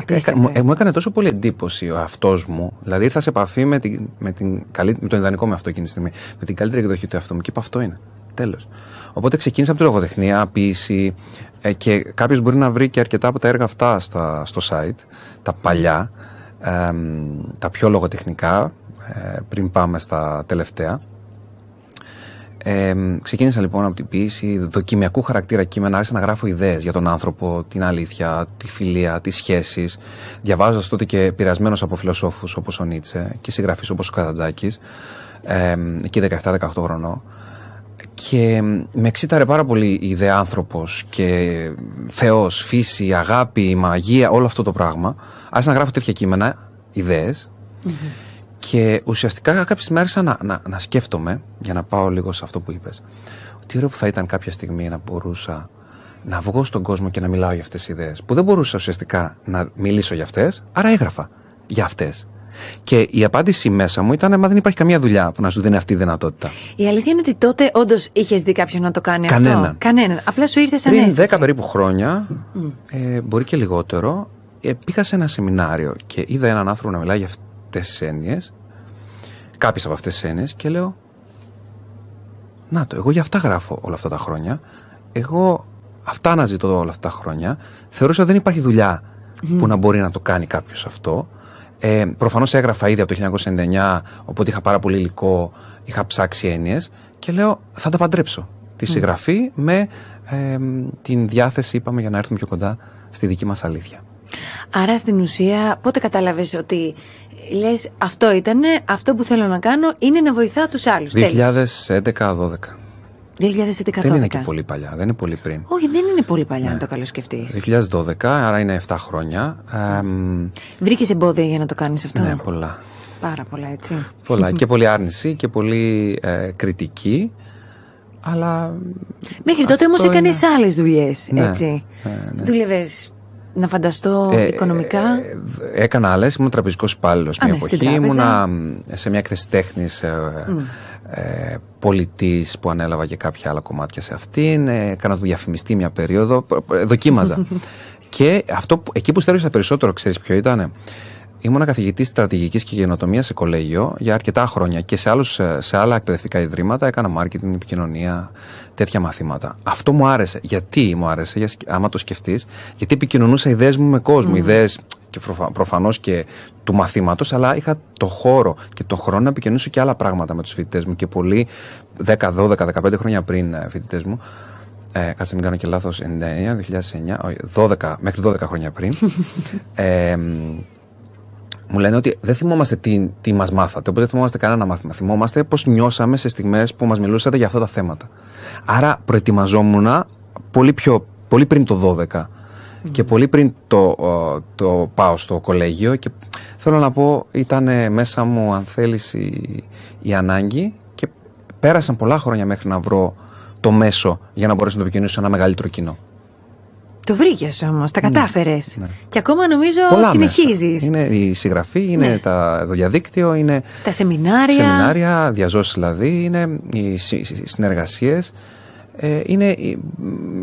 [SPEAKER 1] Απίστευτο.
[SPEAKER 2] Μου, ε, μου έκανε τόσο πολύ εντύπωση ο αυτός μου. Δηλαδή ήρθα σε επαφή με, την, με, την καλύ, με τον ιδανικό με αυτό εκείνη τη στιγμή. Με την καλύτερη εκδοχή του εαυτού μου και είπα αυτό είναι. Τέλος. Οπότε ξεκίνησα από τη λογοτεχνία, ποίηση ε, και κάποιος μπορεί να βρει και αρκετά από τα έργα αυτά στα, στο site, τα παλιά, ε, τα πιο λογοτεχνικά, ε, πριν πάμε στα τελευταία. Ε, ξεκίνησα λοιπόν από την ποιήση δοκιμιακού χαρακτήρα κείμενα. Άρχισα να γράφω ιδέες για τον άνθρωπο, την αλήθεια, τη φιλία, τις σχέσεις. Διαβάζοντας τότε και πειρασμένος από φιλοσόφους όπως ο Νίτσε και συγγραφείς όπως ο Καζαντζάκης, ε, εκεί 17-18 χρονών. Και με εξήταρε πάρα πολύ η ιδέα άνθρωπος και Θεός, φύση, αγάπη, μαγεία, όλο αυτό το πράγμα. Άρχισα να γράφω τέτοια κείμενα, ιδέες και ουσιαστικά κάποια στιγμή άρχισα να, να, να σκέφτομαι, για να πάω λίγο σε αυτό που είπες, τι ωραίο που θα ήταν κάποια στιγμή να μπορούσα να βγω στον κόσμο και να μιλάω για αυτές τις ιδέες. Που δεν μπορούσα ουσιαστικά να μιλήσω για αυτές, άρα έγραφα για αυτές. Και η απάντηση μέσα μου ήταν, μα δεν υπάρχει καμία δουλειά που να σου δίνει αυτή η δυνατότητα.
[SPEAKER 1] Η αλήθεια είναι ότι τότε όντως είχες δει κάποιον να το κάνει αυτό;
[SPEAKER 2] Κανέναν.
[SPEAKER 1] Κανέναν. Απλά σου ήρθε σαν
[SPEAKER 2] Πριν
[SPEAKER 1] αίσθηση.
[SPEAKER 2] 10 περίπου χρόνια, ε, μπορεί και λιγότερο, ε, πήγα σε ένα σεμινάριο και είδα έναν άνθρωπο να μιλάει για αυτές τις έννοιες, κάποιες από αυτές τις έννοιες, και λέω. Να το, εγώ για αυτά γράφω όλα αυτά τα χρόνια. Εγώ αυτά αναζητώ όλα αυτά τα χρόνια. Θεωρούσα ότι δεν υπάρχει δουλειά που να μπορεί να το κάνει κάποιος αυτό. Ε, Προφανώς έγραφα ήδη από το 1999, οπότε είχα πάρα πολύ υλικό, είχα ψάξει έννοιες και λέω θα τα παντρέψω. Τη συγγραφή με ε, την διάθεση, είπαμε, για να έρθουμε πιο κοντά στη δική μας αλήθεια.
[SPEAKER 1] Άρα στην ουσία, πότε κατάλαβες ότι λες αυτό ήταν, αυτό που θέλω να κάνω είναι να βοηθάω τους άλλους.
[SPEAKER 2] 2011-12.
[SPEAKER 1] 2011
[SPEAKER 2] Δεν είναι και πολύ παλιά, δεν είναι πολύ πριν.
[SPEAKER 1] Όχι, δεν είναι πολύ παλιά να το καλοσκεφτείς.
[SPEAKER 2] 2012, άρα είναι 7 χρόνια. Ε, μ,
[SPEAKER 1] Βρήκες εμπόδια για να το κάνεις αυτό;
[SPEAKER 2] ναι, πολλά.
[SPEAKER 1] Πάρα πολλά, έτσι.
[SPEAKER 2] Πολλά. και πολύ άρνηση και πολύ ε, κριτική. Αλλά.
[SPEAKER 1] Μέχρι τότε
[SPEAKER 2] αυτό
[SPEAKER 1] όμω έκανες
[SPEAKER 2] είναι-
[SPEAKER 1] άλλες δουλειές.
[SPEAKER 2] Ναι,
[SPEAKER 1] έτσι.
[SPEAKER 2] ναι, ναι.
[SPEAKER 1] Δούλευες να φανταστώ
[SPEAKER 2] Ε,
[SPEAKER 1] οικονομικά;
[SPEAKER 2] ε, ε, έκανα άλλες. Ήμουν τραπεζικός υπάλληλος
[SPEAKER 1] Α,
[SPEAKER 2] μια
[SPEAKER 1] ναι, στην
[SPEAKER 2] εποχή.
[SPEAKER 1] τράπεζα.
[SPEAKER 2] Ήμουνα μ, σε μια έκθεση τέχνης ε, ε, πολιτής που ανέλαβα και κάποια άλλα κομμάτια σε αυτήν. Ε, έκανα το διαφημιστή μια περίοδο. π- π- Δοκίμαζα. και αυτό που, εκεί που στέρισα περισσότερο, ξέρεις ποιο ήταν. Ήμουνα καθηγητής στρατηγικής και γενοτομίας σε κολέγιο για αρκετά χρόνια και σε, άλλους, ε, σε άλλα εκπαιδευτικά ιδρύματα έκανα marketing, επικοινωνία, τέτοια μαθήματα. Αυτό μου άρεσε. Γιατί μου άρεσε, για, σκ- άμα το σκεφτείς, γιατί επικοινωνούσα ιδέες μου με κόσμο. Mm. Ιδέες και προφανώς και του μαθήματος, αλλά είχα το χώρο και το χρόνο να επικοινωνήσω και άλλα πράγματα με τους φοιτητές μου. Και πολλοί 10, 12, 15 χρόνια πριν φοιτητές μου, ε, κάτσε μην κάνω και λάθος, 99, 2009, όχι, 12, μέχρι 12 χρόνια πριν. ε, μ, μου λένε ότι δεν θυμόμαστε τι, τι μας μάθατε, οπότε δεν θυμόμαστε κανένα μάθημα. Θυμόμαστε πώς νιώσαμε σε στιγμές που μας μιλούσατε για αυτά τα θέματα. Άρα προετοιμαζόμουν πολύ, πιο, πολύ πριν το 12 Και πολύ πριν το, το πάω στο κολέγιο και θέλω να πω ήταν μέσα μου αν θέλεις η, η ανάγκη και πέρασαν πολλά χρόνια μέχρι να βρω το μέσο για να μπορέσω να το επικοινωνήσω σε ένα μεγαλύτερο κοινό.
[SPEAKER 1] Το βρήκες όμως, τα ναι, κατάφερες. Ναι. Και ακόμα νομίζω συνεχίζεις.
[SPEAKER 2] Είναι η συγγραφή, είναι ναι. τα, το διαδίκτυο, είναι.
[SPEAKER 1] Τα σεμινάρια.
[SPEAKER 2] Σεμινάρια, διαζώσεις δηλαδή, είναι οι συνεργασίες. Ε, είναι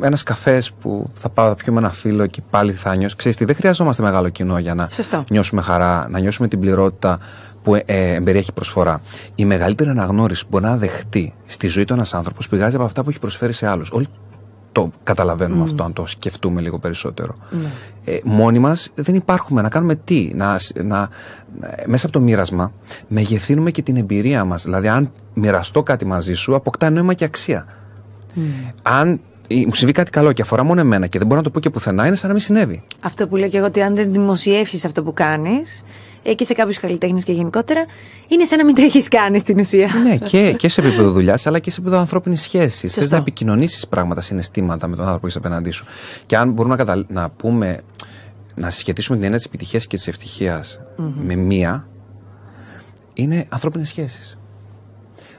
[SPEAKER 2] ένας καφές που θα πάω να πιούμε ένα φίλο και πάλι θα νιώσω. Ξέρετε, δεν χρειαζόμαστε μεγάλο κοινό για να
[SPEAKER 1] Σωστό.
[SPEAKER 2] νιώσουμε χαρά, να νιώσουμε την πληρότητα που ε, ε εμπεριέχει προσφορά. Η μεγαλύτερη αναγνώριση που μπορεί να δεχτεί στη ζωή του ένας άνθρωπος πηγάζει από αυτά που έχει προσφέρει σε άλλους. Όλοι το καταλαβαίνουμε mm. αυτό, αν το σκεφτούμε λίγο περισσότερο. Ναι. Ε, μόνοι μας δεν υπάρχουμε να κάνουμε τι, να, να, μέσα από το μοίρασμα μεγεθύνουμε και την εμπειρία μας. Δηλαδή, αν μοιραστώ κάτι μαζί σου, αποκτά νόημα και αξία. Mm. Αν μου συμβεί κάτι καλό και αφορά μόνο εμένα και δεν μπορώ να το πω και πουθενά, είναι σαν να μην συνέβη.
[SPEAKER 1] Αυτό που λέω και εγώ, ότι αν δεν δημοσιεύσεις αυτό που κάνεις, ε, και σε κάποιους καλλιτέχνες και γενικότερα, είναι σαν να μην το έχεις κάνει στην ουσία.
[SPEAKER 2] Ναι, και, και σε επίπεδο δουλειάς, αλλά και σε επίπεδο ανθρώπινης σχέσης. Θες να επικοινωνήσεις πράγματα, συναισθήματα με τον άνθρωπο που έχεις απέναντί σου. Και αν μπορούμε να, κατα... να πούμε, να συσχετίσουμε την έννοια της επιτυχίας και της ευτυχίας με μία, είναι ανθρώπινες σχέσεις.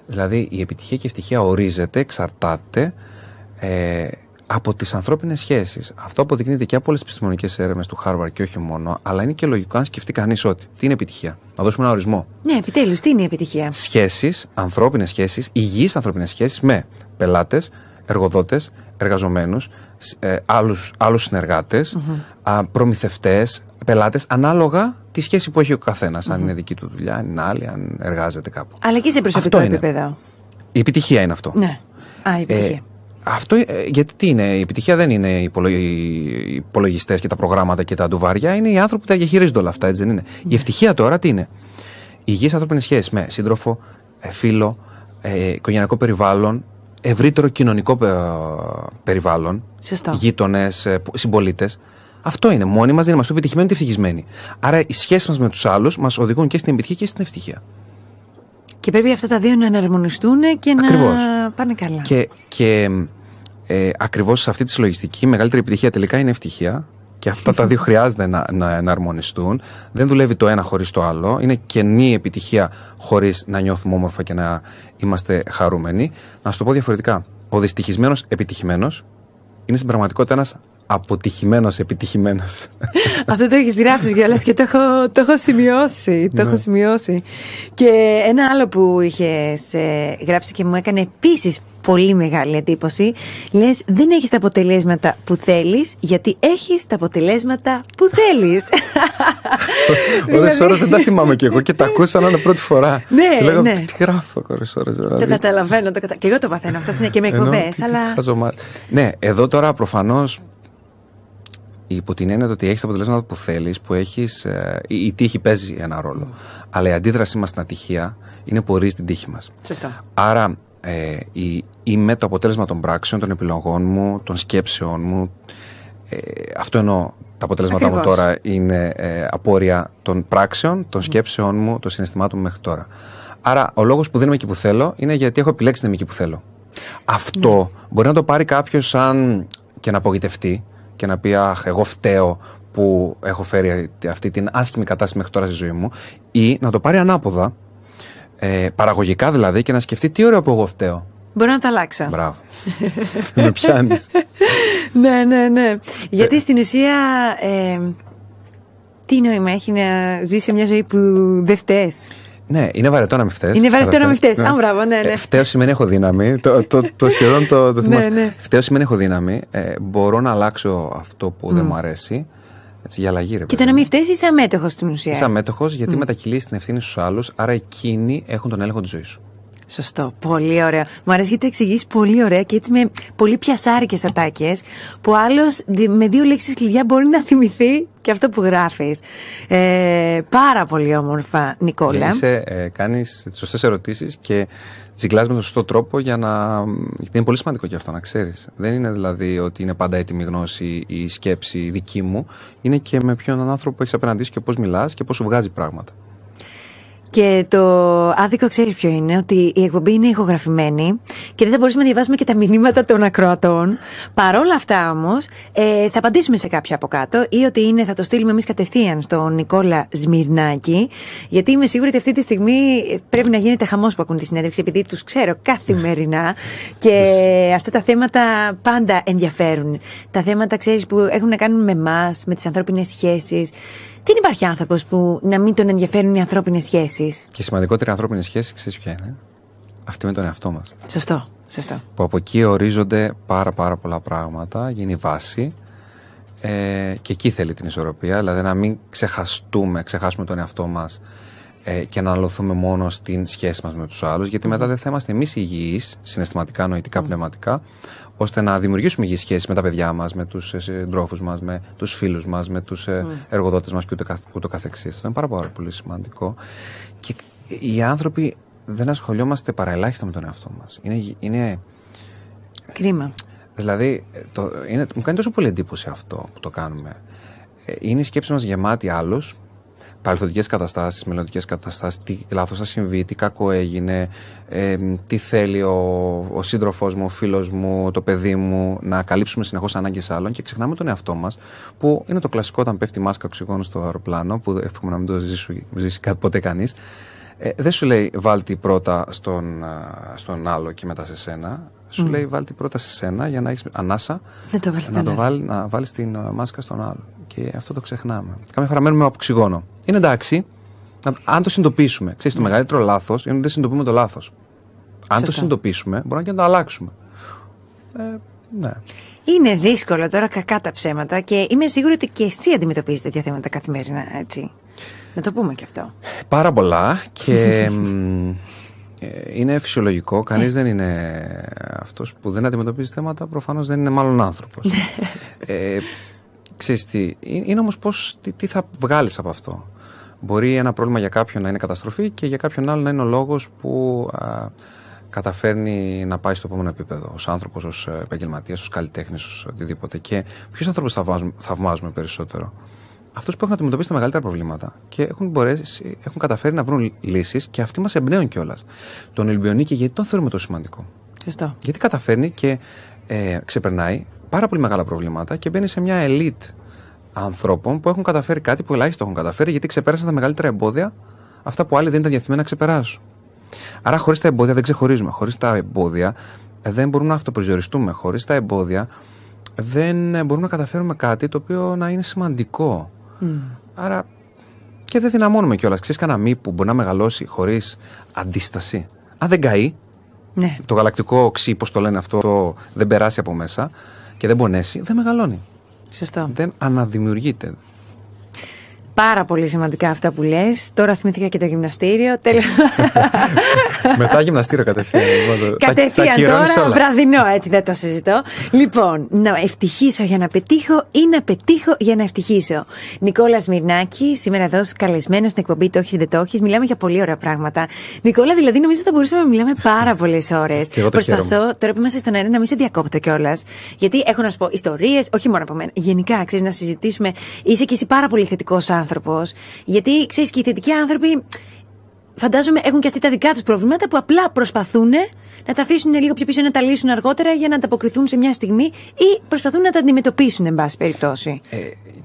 [SPEAKER 2] Δηλαδή η επιτυχία και η ευτυχία ορίζεται, εξαρτάται ε, από τις ανθρώπινες σχέσεις. Αυτό αποδεικνύεται και από όλες τις επιστημονικές έρευνες του Χάρβαρ και όχι μόνο, αλλά είναι και λογικό αν σκεφτεί κανείς ότι. Τι είναι επιτυχία; Να δώσουμε ένα ορισμό.
[SPEAKER 1] Ναι, επιτέλους, τι είναι η επιτυχία;
[SPEAKER 2] Σχέσεις, ανθρώπινες σχέσεις, υγιείς ανθρώπινες σχέσεις με πελάτες, εργοδότες, εργαζομένους, ε, άλλους συνεργάτες, mm-hmm. προμηθευτές, πελάτες, ανάλογα τη σχέση που έχει ο καθένας. Αν είναι δική του δουλειά, αν είναι άλλη, αν εργάζεται κάπου.
[SPEAKER 1] Αλλά και σε προσωπικό επίπεδο.
[SPEAKER 2] Η επιτυχία είναι αυτό.
[SPEAKER 1] Ναι. Α, η επιτυχία. Ε,
[SPEAKER 2] αυτό, ε, γιατί τι είναι, η επιτυχία δεν είναι οι υπολογιστές και τα προγράμματα και τα ντουβάρια, είναι οι άνθρωποι που τα διαχειρίζονται όλα αυτά, έτσι δεν είναι. Η ευτυχία τώρα τι είναι; Υγιείς ανθρώπινε σχέσει με σύντροφο, ε, φίλο, ε, οικογενειακό περιβάλλον, ευρύτερο κοινωνικό περιβάλλον, γείτονες, συμπολίτες. Αυτό είναι. Μόνοι μας δεν είμαστε επιτυχημένοι ούτε ευτυχισμένοι. Άρα οι σχέσεις μας με τους άλλους μας οδηγούν και στην επιτυχία και στην ευτυχία.
[SPEAKER 1] Και πρέπει αυτά τα δύο να εναρμονιστούν και
[SPEAKER 2] Ακριβώς.
[SPEAKER 1] να πάνε καλά.
[SPEAKER 2] Και, και ε, ακριβώς σε αυτή τη συλλογιστική η μεγαλύτερη επιτυχία τελικά είναι ευτυχία και αυτά τα δύο χρειάζεται να, να εναρμονιστούν. Δεν δουλεύει το ένα χωρίς το άλλο. Είναι κενή επιτυχία χωρίς να νιώθουμε όμορφα και να είμαστε χαρούμενοι. Να σου το πω διαφορετικά. Ο δυστυχισμένος επιτυχημένος είναι στην πραγματικότητα ένας αποτυχημένος, επιτυχημένος.
[SPEAKER 1] Αυτό το έχεις γράψει κιόλας και το έχω, το έχω σημειώσει. Το έχω ναι. σημειώσει. Και ένα άλλο που είχες ε, γράψει και μου έκανε επίσης πολύ μεγάλη εντύπωση. Λες, δεν έχεις τα αποτελέσματα που θέλεις, γιατί έχεις τα αποτελέσματα που θέλεις.
[SPEAKER 2] Ωρε ώρες δεν τα θυμάμαι κι εγώ και τα ακούσα να είναι πρώτη φορά.
[SPEAKER 1] Ναι,
[SPEAKER 2] και λέγω,
[SPEAKER 1] ναι.
[SPEAKER 2] Τι γράφω, ώρε ώρες.
[SPEAKER 1] Δηλαδή. Το καταλαβαίνω. Το κατα... Και εγώ το παθαίνω. Αυτός είναι και με εκπομπές. Αλλά...
[SPEAKER 2] Ναι, εδώ τώρα προφανώς υπό την έννοια ότι έχεις τα αποτελέσματα που θέλεις, που έχεις. Ε, η, τύχη παίζει ένα ρόλο. Αλλά η αντίδρασή μας στην ατυχία είναι που ορίζει την τύχη μας. Άρα, ε, η, είμαι το αποτέλεσμα των πράξεων, των επιλογών μου, των σκέψεων μου. Ε, αυτό εννοώ. Τα αποτελέσματά μου τώρα είναι ε, απόρρια των πράξεων, των σκέψεων μου, των συναισθημάτων μου μέχρι τώρα. Άρα, ο λόγος που δίνουμε εκεί που θέλω είναι γιατί έχω επιλέξει να είμαι εκεί που θέλω. Αυτό ναι. μπορεί να το πάρει κάποιος σαν και να απογοητευτεί και να πει Αχ, εγώ φταίω που έχω φέρει αυτή την άσχημη κατάσταση μέχρι τώρα στη ζωή μου, ή να το πάρει ανάποδα, ε, παραγωγικά δηλαδή, και να σκεφτεί τι ωραίο που εγώ φταίω.
[SPEAKER 1] Μπορεί να τα αλλάξω.
[SPEAKER 2] Μπράβο. με πιάνεις.
[SPEAKER 1] ναι, ναι, ναι. Γιατί στην ουσία. Ε, τι νόημα έχει να ζήσει σε μια ζωή που δεν φταίει.
[SPEAKER 2] Ναι, είναι βαρετό να με φταίει.
[SPEAKER 1] Είναι βαρετό να με φταίει. Ναι. Α, μπράβο, ναι, ναι. Ε,
[SPEAKER 2] φταίω σημαίνει έχω δύναμη. το, το, το σχεδόν το, το θυμάσαι. ναι, ναι. Φταίω σημαίνει έχω δύναμη. Ε, μπορώ να αλλάξω αυτό που mm. δεν μου αρέσει. Έτσι, για αλλαγή, ρε,
[SPEAKER 1] και το να μην φταίει, είσαι αμέτωχος στην ουσία.
[SPEAKER 2] Είσαι αμέτωχος γιατί mm. μετακυλείς την ευθύνη στους άλλους, άρα εκείνοι έχουν τον έλεγχο της ζωής σου.
[SPEAKER 1] Σωστό. Πολύ ωραία. Μου αρέσει γιατί το εξηγείς πολύ ωραία και έτσι με πολύ πιασάρικες ατάκες που άλλος με δύο λέξεις κλειδιά μπορεί να θυμηθεί και αυτό που γράφεις. Ε, πάρα πολύ όμορφα, Νικόλα.
[SPEAKER 2] Είσαι, ε, κάνεις τις σωστές ερωτήσεις και τσιγκλά με τον σωστό τρόπο για να. Γιατί είναι πολύ σημαντικό και αυτό να ξέρεις. Δεν είναι δηλαδή ότι είναι πάντα έτοιμη γνώση ή σκέψη δική μου. Είναι και με ποιον άνθρωπο έχεις απέναντί σου και πώς μιλάς και πώς σου βγάζει πράγματα.
[SPEAKER 1] Και το άδικο ξέρεις ποιο είναι, ότι η εκπομπή είναι ηχογραφημένη και δεν θα μπορούσαμε να διαβάσουμε και τα μηνύματα των ακροατών. Παρ' όλα αυτά όμως, ε, θα απαντήσουμε σε κάποια από κάτω ή ότι είναι, θα το στείλουμε εμείς κατευθείαν στον Νικόλα Σμυρνάκη. Γιατί είμαι σίγουρη ότι αυτή τη στιγμή πρέπει να γίνεται χαμός που ακούν τη συνέντευξη, επειδή τους ξέρω καθημερινά και αυτά τα θέματα πάντα ενδιαφέρουν. Τα θέματα, ξέρεις, που έχουν να κάνουν με εμάς, με τις ανθρώπινες σχέσεις. Δεν υπάρχει άνθρωπος που να μην τον ενδιαφέρουν οι ανθρώπινες σχέσεις;
[SPEAKER 2] Και η σημαντικότερη ανθρώπινη σχέση, ξέρεις ποια είναι; Αυτή με τον εαυτό μας.
[SPEAKER 1] Σωστό. Σωστό.
[SPEAKER 2] Που από εκεί ορίζονται πάρα πάρα πολλά πράγματα, γίνει βάση. Ε, και εκεί θέλει την ισορροπία, δηλαδή να μην ξεχαστούμε, ξεχάσουμε τον εαυτό μας ε, και να αναλωθούμε μόνο στην σχέση μας με τους άλλους, γιατί μετά δεν θα είμαστε εμείς υγιείς, συναισθηματικά, νοητικά, πνευματικά, ώστε να δημιουργήσουμε υγιείς σχέσεις με τα παιδιά μας, με τους ε, συντρόφους μας, με τους φίλους μας, με τους ε, εργοδότες μας και ούτω, ούτω καθεξής. Αυτό είναι πάρα, πάρα πολύ σημαντικό. Και οι άνθρωποι δεν ασχολιόμαστε παραελάχιστα με τον εαυτό μας. Είναι, είναι.
[SPEAKER 1] Κρίμα.
[SPEAKER 2] Δηλαδή, το, είναι, μου κάνει τόσο πολύ εντύπωση αυτό που το κάνουμε. Ε, είναι η σκέψη μας γεμάτη άλλους παρελθοντικές καταστάσεις, μελλοντικές καταστάσεις, τι λάθος θα συμβεί, τι κακό έγινε, ε, τι θέλει ο, ο σύντροφός μου, ο φίλος μου, το παιδί μου, να καλύψουμε συνεχώς ανάγκες άλλων και ξεχνάμε τον εαυτό μας, που είναι το κλασικό όταν πέφτει μάσκα οξυγόνου στο αεροπλάνο, που εύχομαι να μην το ζήσει, ζήσει ποτέ κανείς. Ε, δεν σου λέει βάλτε πρώτα στον, στον άλλο και μετά σε σένα. Σου mm. λέει βάλτε πρώτα σε σένα για να έχεις ανάσα.
[SPEAKER 1] Να το
[SPEAKER 2] να, το βάλει, να βάλεις την μάσκα στον άλλο. Και αυτό το ξεχνάμε. Κάμια φορά μένουμε από οξυγόνο. Είναι εντάξει, αν το συνειδητοποιήσουμε. Ξέρεις, το ναι. μεγαλύτερο λάθος είναι ότι δεν συνειδητοποιούμε το λάθος. Αν το συνειδητοποιήσουμε, μπορούμε και να το αλλάξουμε. Ε, ναι.
[SPEAKER 1] Είναι δύσκολο τώρα, κακά τα ψέματα και είμαι σίγουρη ότι και εσύ αντιμετωπίζεις τέτοια θέματα καθημερινά, έτσι. Να το πούμε και αυτό.
[SPEAKER 2] Πάρα πολλά και ε, είναι φυσιολογικό. Κανείς ε. δεν είναι αυτός που δεν αντιμετωπίζει θέματα, προφανώς δεν είναι μάλλον άνθρωπος. ε, ξέρεις τι, είναι όμως πώς, τι, τι θα βγάλεις από αυτό. Μπορεί ένα πρόβλημα για κάποιον να είναι καταστροφή και για κάποιον άλλο να είναι ο λόγος που α, καταφέρνει να πάει στο επόμενο επίπεδο ως άνθρωπος, ως επαγγελματίας, ως καλλιτέχνης, ως οτιδήποτε. Και ποιους ανθρώπους θαυμάζουμε, θαυμάζουμε περισσότερο; Αυτούς που έχουν αντιμετωπίσει τα μεγαλύτερα προβλήματα και έχουν, μπορέσει, έχουν καταφέρει να βρουν λύσεις και αυτοί μας εμπνέουν κιόλας. Τον Ελμπιονίκη, γιατί τον θεωρούμε τόσο σημαντικό;
[SPEAKER 1] Σωστό.
[SPEAKER 2] Γιατί καταφέρνει και ε, ξεπερνάει πάρα πολύ μεγάλα προβλήματα και μπαίνει σε μια ελίτ ανθρώπων που έχουν καταφέρει κάτι που ελάχιστο έχουν καταφέρει γιατί ξεπέρασαν τα μεγαλύτερα εμπόδια, αυτά που άλλοι δεν ήταν διαθυμένοι να ξεπεράσουν. Άρα, χωρίς τα εμπόδια δεν ξεχωρίζουμε. Χωρίς τα εμπόδια ε, δεν μπορούμε να αυτοπροσδιοριστούμε. Χωρίς τα εμπόδια δεν ε, μπορούμε να καταφέρουμε κάτι το οποίο να είναι σημαντικό. Mm. Άρα και δεν δυναμώνουμε κιόλας. Ξέρεις κανένα μη που μπορεί να μεγαλώσει χωρίς αντίσταση; Αν δεν καεί,
[SPEAKER 1] ναι.
[SPEAKER 2] το γαλακτικό οξύ, πώς το λένε αυτό, το δεν περάσει από μέσα και δεν πονέσει, δεν μεγαλώνει.
[SPEAKER 1] Σωστό.
[SPEAKER 2] Δεν αναδημιουργείται.
[SPEAKER 1] Πάρα πολύ σημαντικά αυτά που λες. Τώρα θυμήθηκα και το γυμναστήριο. Τέλος.
[SPEAKER 2] Μετά γυμναστήριο κατευθείαν.
[SPEAKER 1] Κατευθείαν τώρα, βραδινό, έτσι δεν το συζητώ. Λοιπόν, να ευτυχήσω για να πετύχω ή να πετύχω για να ευτυχήσω. Νικόλας Μυρνάκη, σήμερα εδώ καλεσμένος στην εκπομπή Το Έχει Δεν Το Έχει. Μιλάμε για πολύ ωραία πράγματα. Νικόλα, δηλαδή νομίζω θα μπορούσαμε να μιλάμε πάρα πολλές ώρες. Προσπαθώ τώρα που είμαστε στον αέρα να μην σε διακόπτω κιόλας. Γιατί έχω να σου πω ιστορίες, όχι μόνο από μένα. Γενικά, ξέρεις να συζητήσουμε. Είσαι και εσύ πάρα πολύ θετικός άνθρωπο άνθρωπος. Γιατί ξέρεις και οι θετικοί άνθρωποι, φαντάζομαι, έχουν και αυτοί τα δικά τους προβλήματα που απλά προσπαθούν να τα αφήσουν λίγο πιο πίσω, να τα λύσουν αργότερα για να ανταποκριθούν σε μια στιγμή ή προσπαθούν να τα αντιμετωπίσουν, εν πάση περιπτώσει.
[SPEAKER 2] Ε,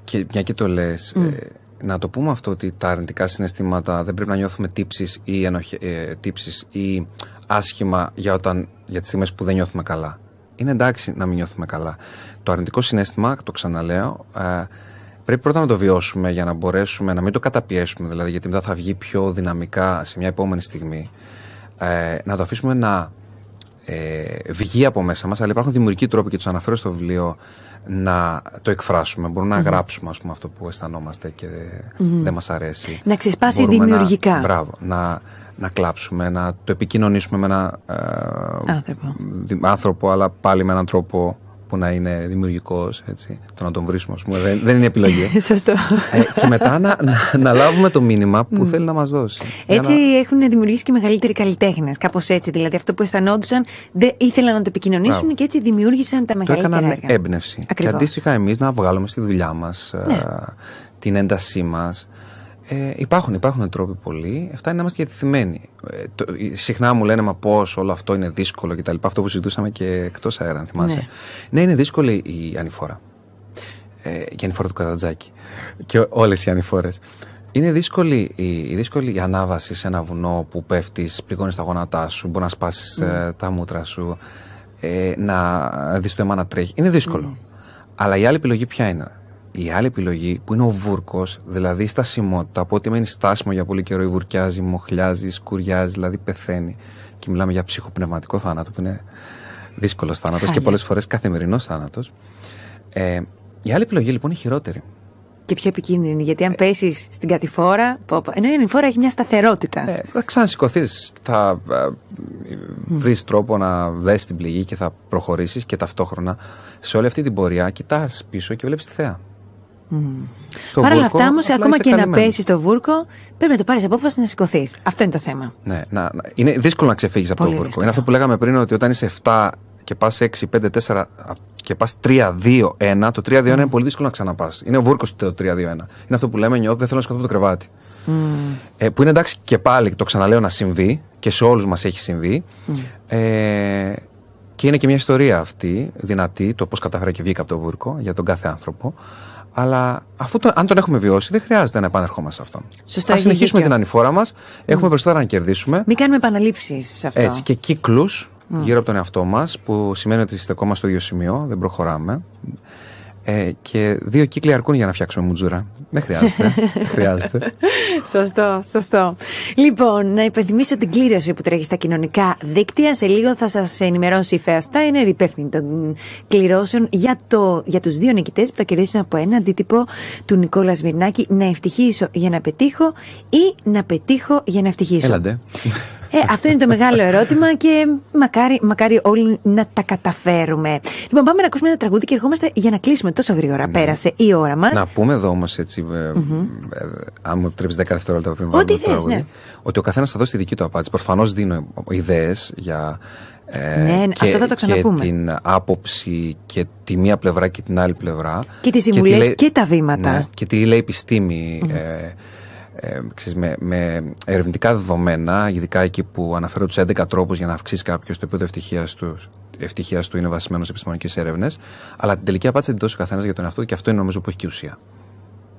[SPEAKER 2] και μια και το λες. Ε, να το πούμε αυτό ότι τα αρνητικά συναισθήματα δεν πρέπει να νιώθουμε τύψεις ή, ενοχε, ε, τύψεις ή άσχημα για, όταν, για τις στιγμές που δεν νιώθουμε καλά. Είναι εντάξει να μην νιώθουμε καλά. Το αρνητικό συνέστημα, το ξαναλέω, ε, πρέπει πρώτα να το βιώσουμε για να μπορέσουμε να μην το καταπιέσουμε, δηλαδή γιατί μετά θα βγει πιο δυναμικά σε μια επόμενη στιγμή. Ε, να το αφήσουμε να ε, βγει από μέσα μας, αλλά υπάρχουν δημιουργικοί τρόποι και τους αναφέρω στο βιβλίο να το εκφράσουμε. Μπορούμε να γράψουμε ας πούμε, αυτό που αισθανόμαστε και δεν μας αρέσει.
[SPEAKER 1] Να ξεσπάσει δημιουργικά.
[SPEAKER 2] Να, μπράβο. Να, να κλάψουμε, να το επικοινωνήσουμε με έναν ε,
[SPEAKER 1] άνθρωπο.
[SPEAKER 2] άνθρωπο, αλλά πάλι με έναν τρόπο που να είναι δημιουργικός, έτσι. Το να τον βρίσκουμε, ας πούμε, δεν, δεν είναι επιλογή.
[SPEAKER 1] Σωστό.
[SPEAKER 2] Ε, και μετά να, να, να, λάβουμε το μήνυμα που θέλει να μας δώσει.
[SPEAKER 1] Έτσι
[SPEAKER 2] να...
[SPEAKER 1] έχουν δημιουργήσει και μεγαλύτεροι καλλιτέχνες. Κάπως έτσι. Δηλαδή αυτό που αισθανόντουσαν δεν ήθελαν να το επικοινωνήσουν Μπράβο. και έτσι δημιούργησαν τα μεγαλύτερα.
[SPEAKER 2] Το έκαναν έργα. έμπνευση.
[SPEAKER 1] Ακριβώς.
[SPEAKER 2] Και αντίστοιχα εμείς να βγάλουμε στη δουλειά μας ναι. την έντασή μας. Ε, υπάρχουν, υπάρχουν τρόποι πολλοί. Αυτά είναι να είμαστε διατηθειμένοι. Ε, το, συχνά μου λένε, μα πώς όλο αυτό είναι δύσκολο κτλ. Αυτό που συζητούσαμε και εκτός αέρα, αν θυμάσαι. Ναι. ναι, είναι δύσκολη η ανηφόρα. Ε, η ανηφόρα του Καζατζάκη. Και όλες οι ανηφόρες. Είναι δύσκολη η, δύσκολη η ανάβαση σε ένα βουνό που πέφτεις, πληγώνεις τα γόνατά σου, μπορεί να σπάσεις mm. ε, τα μούτρα σου, ε, να δεις το αίμα να τρέχει. Είναι δύσκολο. Mm. Αλλά η άλλη επιλογή ποια είναι; Η άλλη επιλογή που είναι ο βούρκος, δηλαδή η στασιμότητα, από ότι μένει στάσιμο για πολύ καιρό, ή βουρκιάζει, μοχλιάζει, σκουριάζει, δηλαδή πεθαίνει. Και μιλάμε για ψυχοπνευματικό θάνατο που είναι δύσκολος θάνατος και πολλές φορές καθημερινός θάνατος. Ε, η άλλη επιλογή λοιπόν είναι χειρότερη.
[SPEAKER 1] Και πιο επικίνδυνη, γιατί αν ε, πέσεις στην κατηφόρα. Ενώ η ανηφόρα έχει μια σταθερότητα.
[SPEAKER 2] Ε, θα ξανασηκωθείς. Θα ε, βρεις τρόπο να δέσεις την πληγή και θα προχωρήσεις και ταυτόχρονα σε όλη αυτή την πορεία κοιτάς πίσω και βλέπεις τη θέα.
[SPEAKER 1] Παρ' όλα αυτά όμως, ακόμα και να πέσεις στο βούρκο, πρέπει να το πάρεις απόφαση να σηκωθείς. Αυτό είναι το θέμα.
[SPEAKER 2] Ναι, να, είναι δύσκολο να ξεφύγεις από το βούρκο. Είναι αυτό που λέγαμε πριν ότι όταν είσαι 7 και πας 6, 5, 4 και πας 3, 2, 1, το 3, 2, 1 είναι πολύ δύσκολο να ξαναπάς. Είναι ο βούρκος το 3, 2, 1. Είναι αυτό που λέμε, νιώθω, δεν θέλω να σκοτώ το κρεβάτι. Mm. Ε, που είναι εντάξει και πάλι, το ξαναλέω να συμβεί και σε όλους μας έχει συμβεί. Mm. Ε, και είναι και μια ιστορία αυτή, δυνατή, το πώς καταφέρα και βγήκα από το βούρκο για τον κάθε άνθρωπο. Αλλά αφού το, αν τον έχουμε βιώσει, δεν χρειάζεται να επανερχόμαστε σε αυτό.
[SPEAKER 1] Σωστά.
[SPEAKER 2] Α συνεχίσουμε την ανηφόρα μας. Έχουμε mm. περισσότερα να κερδίσουμε.
[SPEAKER 1] Μην κάνουμε επαναλήψεις σε αυτό.
[SPEAKER 2] Έτσι. Και κύκλους γύρω από τον εαυτό μας, που σημαίνει ότι στεκόμαστε στο ίδιο σημείο, δεν προχωράμε. Ε, και δύο κύκλοι αρκούν για να φτιάξουμε μουτζούρα. Δεν χρειάζεται. χρειάζεται.
[SPEAKER 1] σωστό, σωστό. Λοιπόν, να υπενθυμίσω την κλήρωση που τρέχει στα κοινωνικά δίκτυα. Σε λίγο θα σας ενημερώσει η Φέα Στάινερ, υπεύθυνη των κληρώσεων, για, το, για τους δύο νικητές που θα κερδίσουν από ένα αντίτυπο του Νικόλας Σμυρνάκη. Να ευτυχήσω για να πετύχω ή να πετύχω για να ευτυχήσω.
[SPEAKER 2] Έλαντε.
[SPEAKER 1] Ε, αυτό είναι το μεγάλο ερώτημα και μακάρι, μακάρι όλοι να τα καταφέρουμε. Λοιπόν, πάμε να ακούσουμε ένα τραγούδι και ερχόμαστε για να κλείσουμε τόσο γρήγορα. Ναι. Πέρασε η ώρα μας.
[SPEAKER 2] Να πούμε εδώ όμως έτσι, ε, ε, αν μου επιτρέπει 10 δευτερόλεπτα πριν βάλουμε το τραγούδι, ναι. ότι ο καθένας θα δώσει τη δική του απάντηση. Προφανώς δίνω ιδέες για
[SPEAKER 1] ε, ναι, ναι, και, αυτό θα το ξαναπούμε.
[SPEAKER 2] Και την άποψη και τη μία πλευρά και την άλλη πλευρά.
[SPEAKER 1] Και τις συμβουλές και, και, τα βήματα. Ναι,
[SPEAKER 2] και τι λέει η επιστήμη. Ε, ε, με, με ερευνητικά δεδομένα, ειδικά εκεί που αναφέρω τους 11 τρόπους για να αυξήσει κάποιος το επίπεδο ευτυχίας του, ευτυχίας του είναι βασισμένος σε επιστημονικές έρευνες. Αλλά την τελική απάντηση θα την δώσει ο καθένας για τον εαυτό του και αυτό είναι νομίζω που έχει και ουσία.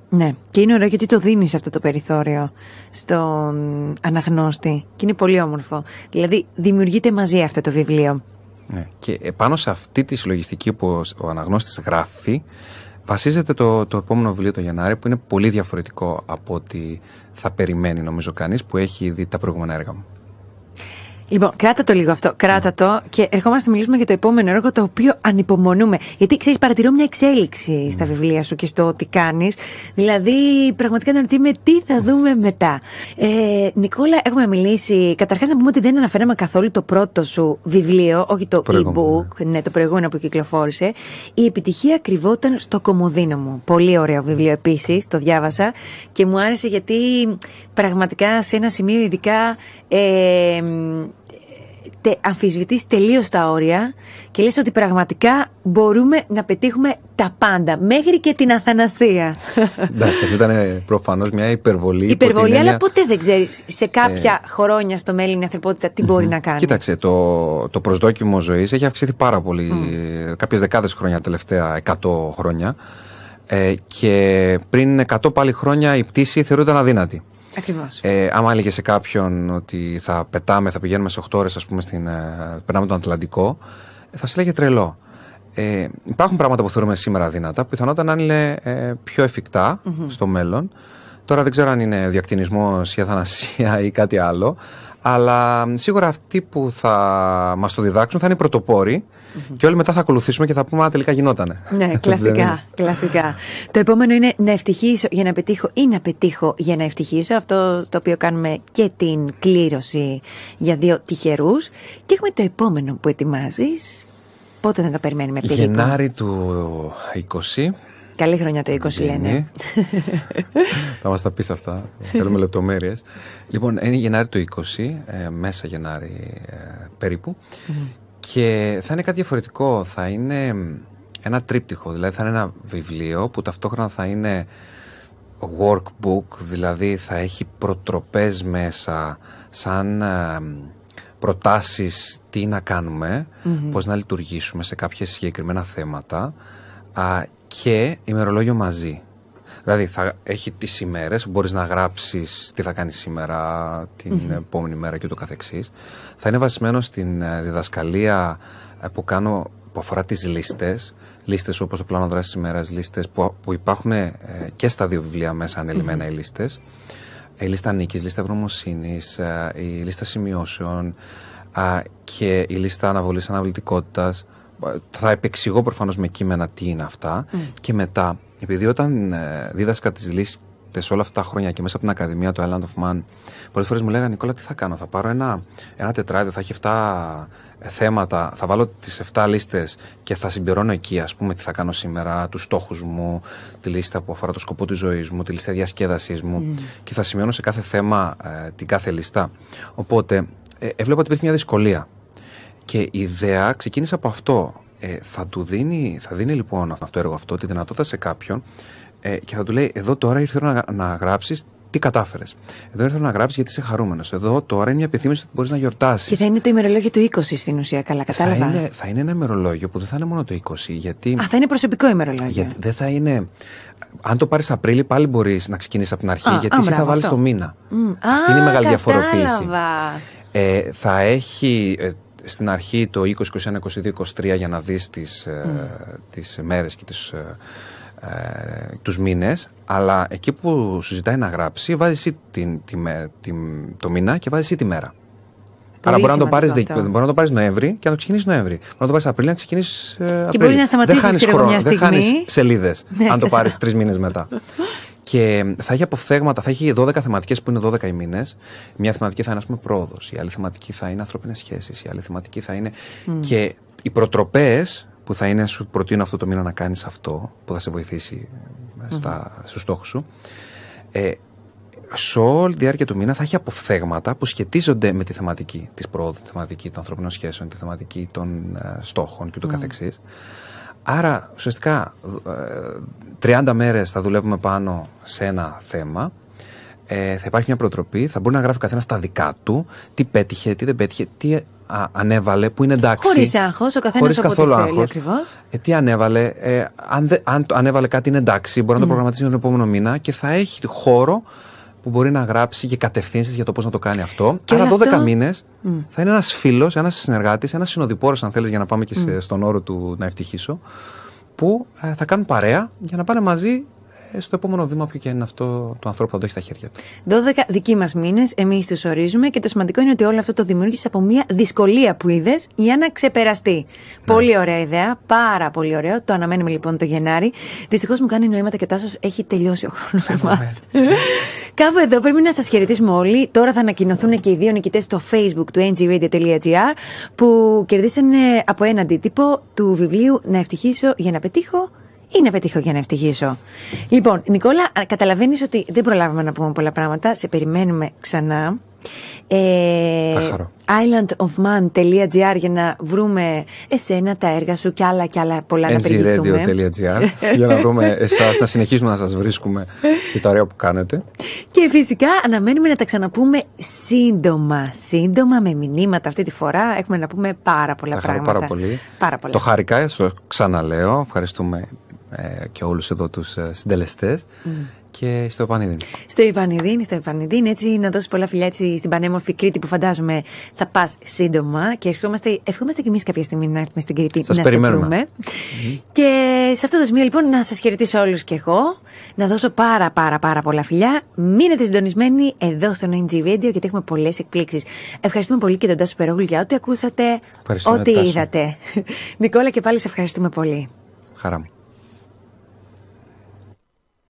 [SPEAKER 1] Ναι, και είναι ωραίο γιατί το δίνεις αυτό το περιθώριο στον αναγνώστη. Και είναι πολύ όμορφο. Δηλαδή, δημιουργείται μαζί αυτό το βιβλίο.
[SPEAKER 2] Ναι, και πάνω σε αυτή τη συλλογιστική που ο αναγνώστης γράφει, βασίζεται το, το επόμενο βιβλίο το Γενάρη που είναι πολύ διαφορετικό από ό,τι θα περιμένει νομίζω κανείς που έχει δει τα προηγούμενα έργα μου.
[SPEAKER 1] Λοιπόν, κράτα το λίγο αυτό. Κράτα το και ερχόμαστε να μιλήσουμε για το επόμενο έργο το οποίο ανυπομονούμε. Γιατί ξέρεις, παρατηρώ μια εξέλιξη στα βιβλία σου και στο τι κάνεις. Δηλαδή, πραγματικά να ρωτήσουμε τι θα δούμε μετά. Ε, Νικόλα, έχουμε μιλήσει. Καταρχάς, να πούμε ότι δεν αναφέραμε καθόλου το πρώτο σου βιβλίο, όχι το e-book, ναι, το προηγούμενο που κυκλοφόρησε. Η επιτυχία κρυβόταν στο κομμωδίνο μου. Πολύ ωραίο βιβλίο επίσης, το διάβασα και μου άρεσε γιατί πραγματικά σε ένα σημείο ειδικά. Ε, τε, αμφισβητείς τελείως τα όρια και λες ότι πραγματικά μπορούμε να πετύχουμε τα πάντα, μέχρι και την αθανασία.
[SPEAKER 2] Εντάξει, αυτό ήταν προφανώς μια υπερβολή.
[SPEAKER 1] Υπερβολή, αλλά ποτέ δεν ξέρεις σε κάποια ε... χρόνια στο μέλλον η ανθρωπότητα τι μπορεί να κάνει.
[SPEAKER 2] Κοίταξε, το, το προσδόκιμο ζωής έχει αυξηθεί πάρα πολύ, mm. κάποιες δεκάδες χρόνια τελευταία, 100 χρόνια. Ε, και πριν 100 πάλι χρόνια η πτήση θεωρούνταν αδύνατη.
[SPEAKER 1] Ακριβώς.
[SPEAKER 2] Ε, άμα έλεγε σε κάποιον ότι θα πετάμε, θα πηγαίνουμε σε 8 ώρες, ας πούμε, στην, ε, περνάμε τον Ατλαντικό, ε, θα σε λέγε τρελό. Ε, υπάρχουν πράγματα που θεωρούμε σήμερα αδύνατα, που πιθανότατα να είναι ε, πιο εφικτά mm-hmm. στο μέλλον. Τώρα δεν ξέρω αν είναι διακτηνισμός ή αθανασία ή κάτι άλλο. Αλλά σίγουρα αυτοί που θα μας το διδάξουν θα είναι οι πρωτοπόροι Mm-hmm. Και όλοι μετά θα ακολουθήσουμε και θα πούμε, Α, τελικά γινότανε.
[SPEAKER 1] Ναι, κλασικά. κλασικά. Το επόμενο είναι να ευτυχήσω για να πετύχω ή να πετύχω για να ευτυχήσω. Αυτό το οποίο κάνουμε και την κλήρωση για δύο τυχερούς. Και έχουμε το επόμενο που ετοιμάζεις. Πότε θα τα περιμένουμε,
[SPEAKER 2] Γενάρη του 20.
[SPEAKER 1] Καλή χρονιά το 20 λένε.
[SPEAKER 2] θα μας τα πεις αυτά. Θέλουμε λεπτομέρειες. Λοιπόν, είναι Γενάρη του 20, ε, μέσα Γενάρη ε, περίπου. Και θα είναι κάτι διαφορετικό. Θα είναι ένα τρίπτυχο. Δηλαδή θα είναι ένα βιβλίο που ταυτόχρονα θα είναι workbook, δηλαδή θα έχει προτροπές μέσα σαν ε, προτάσεις τι να κάνουμε, πώς να λειτουργήσουμε σε κάποια συγκεκριμένα θέματα α, και ημερολόγιο μαζί. Δηλαδή θα έχει τις ημέρες, μπορείς να γράψεις τι θα κάνεις σήμερα, την επόμενη μέρα και το καθεξής. Θα είναι βασισμένο στην ε, διδασκαλία ε, που κάνω που αφορά τις λίστες, λίστες όπως το πλάνο δράσης ημέρας, λίστες που, που υπάρχουν ε, και στα δύο βιβλία μέσα ανελειμμένα οι λίστες. Η λίστα νίκης, λίστα ευγνωμοσύνης, η λίστα σημειώσεων και η λίστα αναβολής αναβλητικότητας. Θα επεξηγώ προφανώς με κείμενα τι είναι αυτά και μετά επειδή όταν ε, δίδασκα τις λίστες όλα αυτά τα χρόνια και μέσα από την Ακαδημία του Island of Man, πολλές φορές μου λέγανε Νικόλα, τι θα κάνω, θα πάρω ένα, ένα τετράδιο, θα έχει 7 ε, θέματα, θα βάλω τις 7 λίστες και θα συμπληρώνω εκεί, ας πούμε, τι θα κάνω σήμερα, τους στόχους μου, τη λίστα που αφορά το σκοπό της ζωής μου, τη λίστα διασκέδασής μου και θα σημειώνω σε κάθε θέμα ε, την κάθε λίστα. Οπότε ε, έβλεπα ότι υπήρχε μια δυσκολία. Και η ιδέα ξεκίνησε από αυτό. Ε, θα του δίνει, θα δίνει λοιπόν αυτό το έργο αυτό τη δυνατότητα σε κάποιον ε, και θα του λέει: Εδώ τώρα ήρθε να, να γράψεις τι κατάφερες. Εδώ ήρθε να γράψεις γιατί είσαι χαρούμενος. Εδώ τώρα είναι μια επιθύμηση ότι μπορείς να γιορτάσεις.
[SPEAKER 1] Και θα είναι το ημερολόγιο του 20 στην ουσία, καλά, κατάλαβα.
[SPEAKER 2] Θα είναι, θα είναι ένα ημερολόγιο που δεν θα είναι μόνο το 20. Γιατί,
[SPEAKER 1] Α, θα είναι προσωπικό ημερολόγιο.
[SPEAKER 2] Γιατί δεν θα είναι. Αν το πάρεις Απρίλη, πάλι μπορείς να ξεκινήσεις από την αρχή, γιατί α, εσύ θα βάλεις το μήνα. Mm. Αυτή είναι η μεγάλη διαφοροποίηση. Ε, θα έχει ε, στην αρχή το 20, 21, 22, 23 για να δεις τις, mm. τις μέρες και τις, ε, ε, τους μήνες αλλά εκεί που σου ζητάει να γράψει βάζεις εσύ την, τη, τη, το μήνα και βάζεις εσύ τη μέρα. Άρα μπορεί να, το πάρεις, μπορεί να το πάρεις Νοέμβρη και να το ξεκινήσεις Νοέμβρη. Μπορεί να το πάρεις Απρίλιο να ξεκινήσεις ε, Απρίλιο.
[SPEAKER 1] Και μπορεί να σταματήσεις
[SPEAKER 2] δεν
[SPEAKER 1] χάνεις
[SPEAKER 2] δεν χάνεις σελίδες ναι. αν το πάρεις τρεις μήνες μετά. Και θα έχει αποφθέγματα, θα έχει 12 θεματικές που είναι 12 οι μήνες. Μια θεματική θα είναι, ας πούμε, πρόοδος. Η άλλη θεματική θα είναι ανθρώπινες σχέσεις. Η άλλη θεματική θα είναι. Και οι προτροπές που θα είναι, σου προτείνω αυτό το μήνα να κάνεις αυτό, που θα σε βοηθήσει mm. στους στόχους σου. Ε, σε όλη τη διάρκεια του μήνα θα έχει αποφθέγματα που σχετίζονται με τη θεματική τη πρόοδου, τη θεματική των ανθρώπινων σχέσεων, τη θεματική των ε, στόχων και το mm. Καθεξής. Άρα, ουσιαστικά, 30 ε, μέρες θα δουλεύουμε πάνω σε ένα θέμα. Ε, θα υπάρχει μια προτροπή, θα μπορεί να γράφει καθένας τα δικά του, τι πέτυχε, τι δεν πέτυχε, τι α, ανέβαλε, που είναι εντάξει.
[SPEAKER 1] Χωρίς άγχος, ο καθένας
[SPEAKER 2] Χωρίς καθόλου άγχος. Ε, τι ανέβαλε, ε, αν, δε, αν ανέβαλε κάτι είναι εντάξει, μπορεί να το προγραμματίσει τον επόμενο μήνα και θα έχει χώρο που μπορεί να γράψει και κατευθύνσεις για το πώς να το κάνει αυτό. Και Άρα 12 αυτό... μήνες θα είναι ένας φίλος, ένας συνεργάτης, ένας συνοδοιπόρος, αν θέλεις, για να πάμε και σε, στον όρο του να ευτυχήσω, που ε, θα κάνουν παρέα για να πάνε μαζί στο επόμενο βήμα, ποιο και είναι αυτό το ανθρώπου που θα το έχει στα χέρια του.
[SPEAKER 1] 12 δικοί μας μήνες, εμείς τους ορίζουμε και το σημαντικό είναι ότι όλο αυτό το δημιούργησε από μια δυσκολία που είδες για να ξεπεραστεί. Ναι. Πολύ ωραία ιδέα, πάρα πολύ ωραίο. Το αναμένουμε λοιπόν το Γενάρη. Δυστυχώς μου κάνει νοήματα και ο Τάσος έχει τελειώσει ο χρόνος μας. Κάπου εδώ πρέπει να σας χαιρετήσουμε όλοι. Τώρα θα ανακοινωθούν και οι δύο νικητές στο facebook του ngradio.gr που κερδίσανε από ένα αντίτυπο του βιβλίου Να ευτυχήσω για να πετύχω ή να πετύχω για να ευτυχήσω. Λοιπόν, Νικόλα, καταλαβαίνεις ότι δεν προλάβαμε να πούμε πολλά πράγματα. Σε περιμένουμε ξανά.
[SPEAKER 2] Ε,
[SPEAKER 1] islandofman.gr για να βρούμε εσένα, τα έργα σου και άλλα και άλλα πολλά να περιμένουμε.
[SPEAKER 2] για να βρούμε εσάς, να συνεχίσουμε να σας βρίσκουμε και τα ωραία που κάνετε.
[SPEAKER 1] Και φυσικά αναμένουμε να τα ξαναπούμε σύντομα, σύντομα με μηνύματα αυτή τη φορά. Έχουμε να πούμε πάρα πολλά τα πράγματα.
[SPEAKER 2] Πάρα πολύ.
[SPEAKER 1] Πάρα πολλά.
[SPEAKER 2] Το χαρικά, το ξαναλέω. Ευχαριστούμε ε, και όλους εδώ τους ε, συντελεστές mm. και στο Επανειδίν.
[SPEAKER 1] Στο Επανειδίν, στο Επανειδίν, έτσι να δώσει πολλά φιλιά έτσι, στην πανέμορφη Κρήτη που φαντάζομαι θα πας σύντομα και ευχόμαστε, ευχόμαστε και εμείς κάποια στιγμή να έρθουμε στην Κρήτη
[SPEAKER 2] σας
[SPEAKER 1] να
[SPEAKER 2] περιμένουμε.
[SPEAKER 1] σε mm. Και σε αυτό το σημείο λοιπόν να σας χαιρετήσω όλους και εγώ, να δώσω πάρα πάρα πάρα πολλά φιλιά. Μείνετε συντονισμένοι εδώ στο NG Radio γιατί έχουμε πολλές εκπλήξεις. Ευχαριστούμε πολύ και τον Τάσο Περόγλου για ό,τι ακούσατε, ό,τι είδατε. Νικόλα και πάλι σε ευχαριστούμε πολύ.
[SPEAKER 2] Χαρά μου.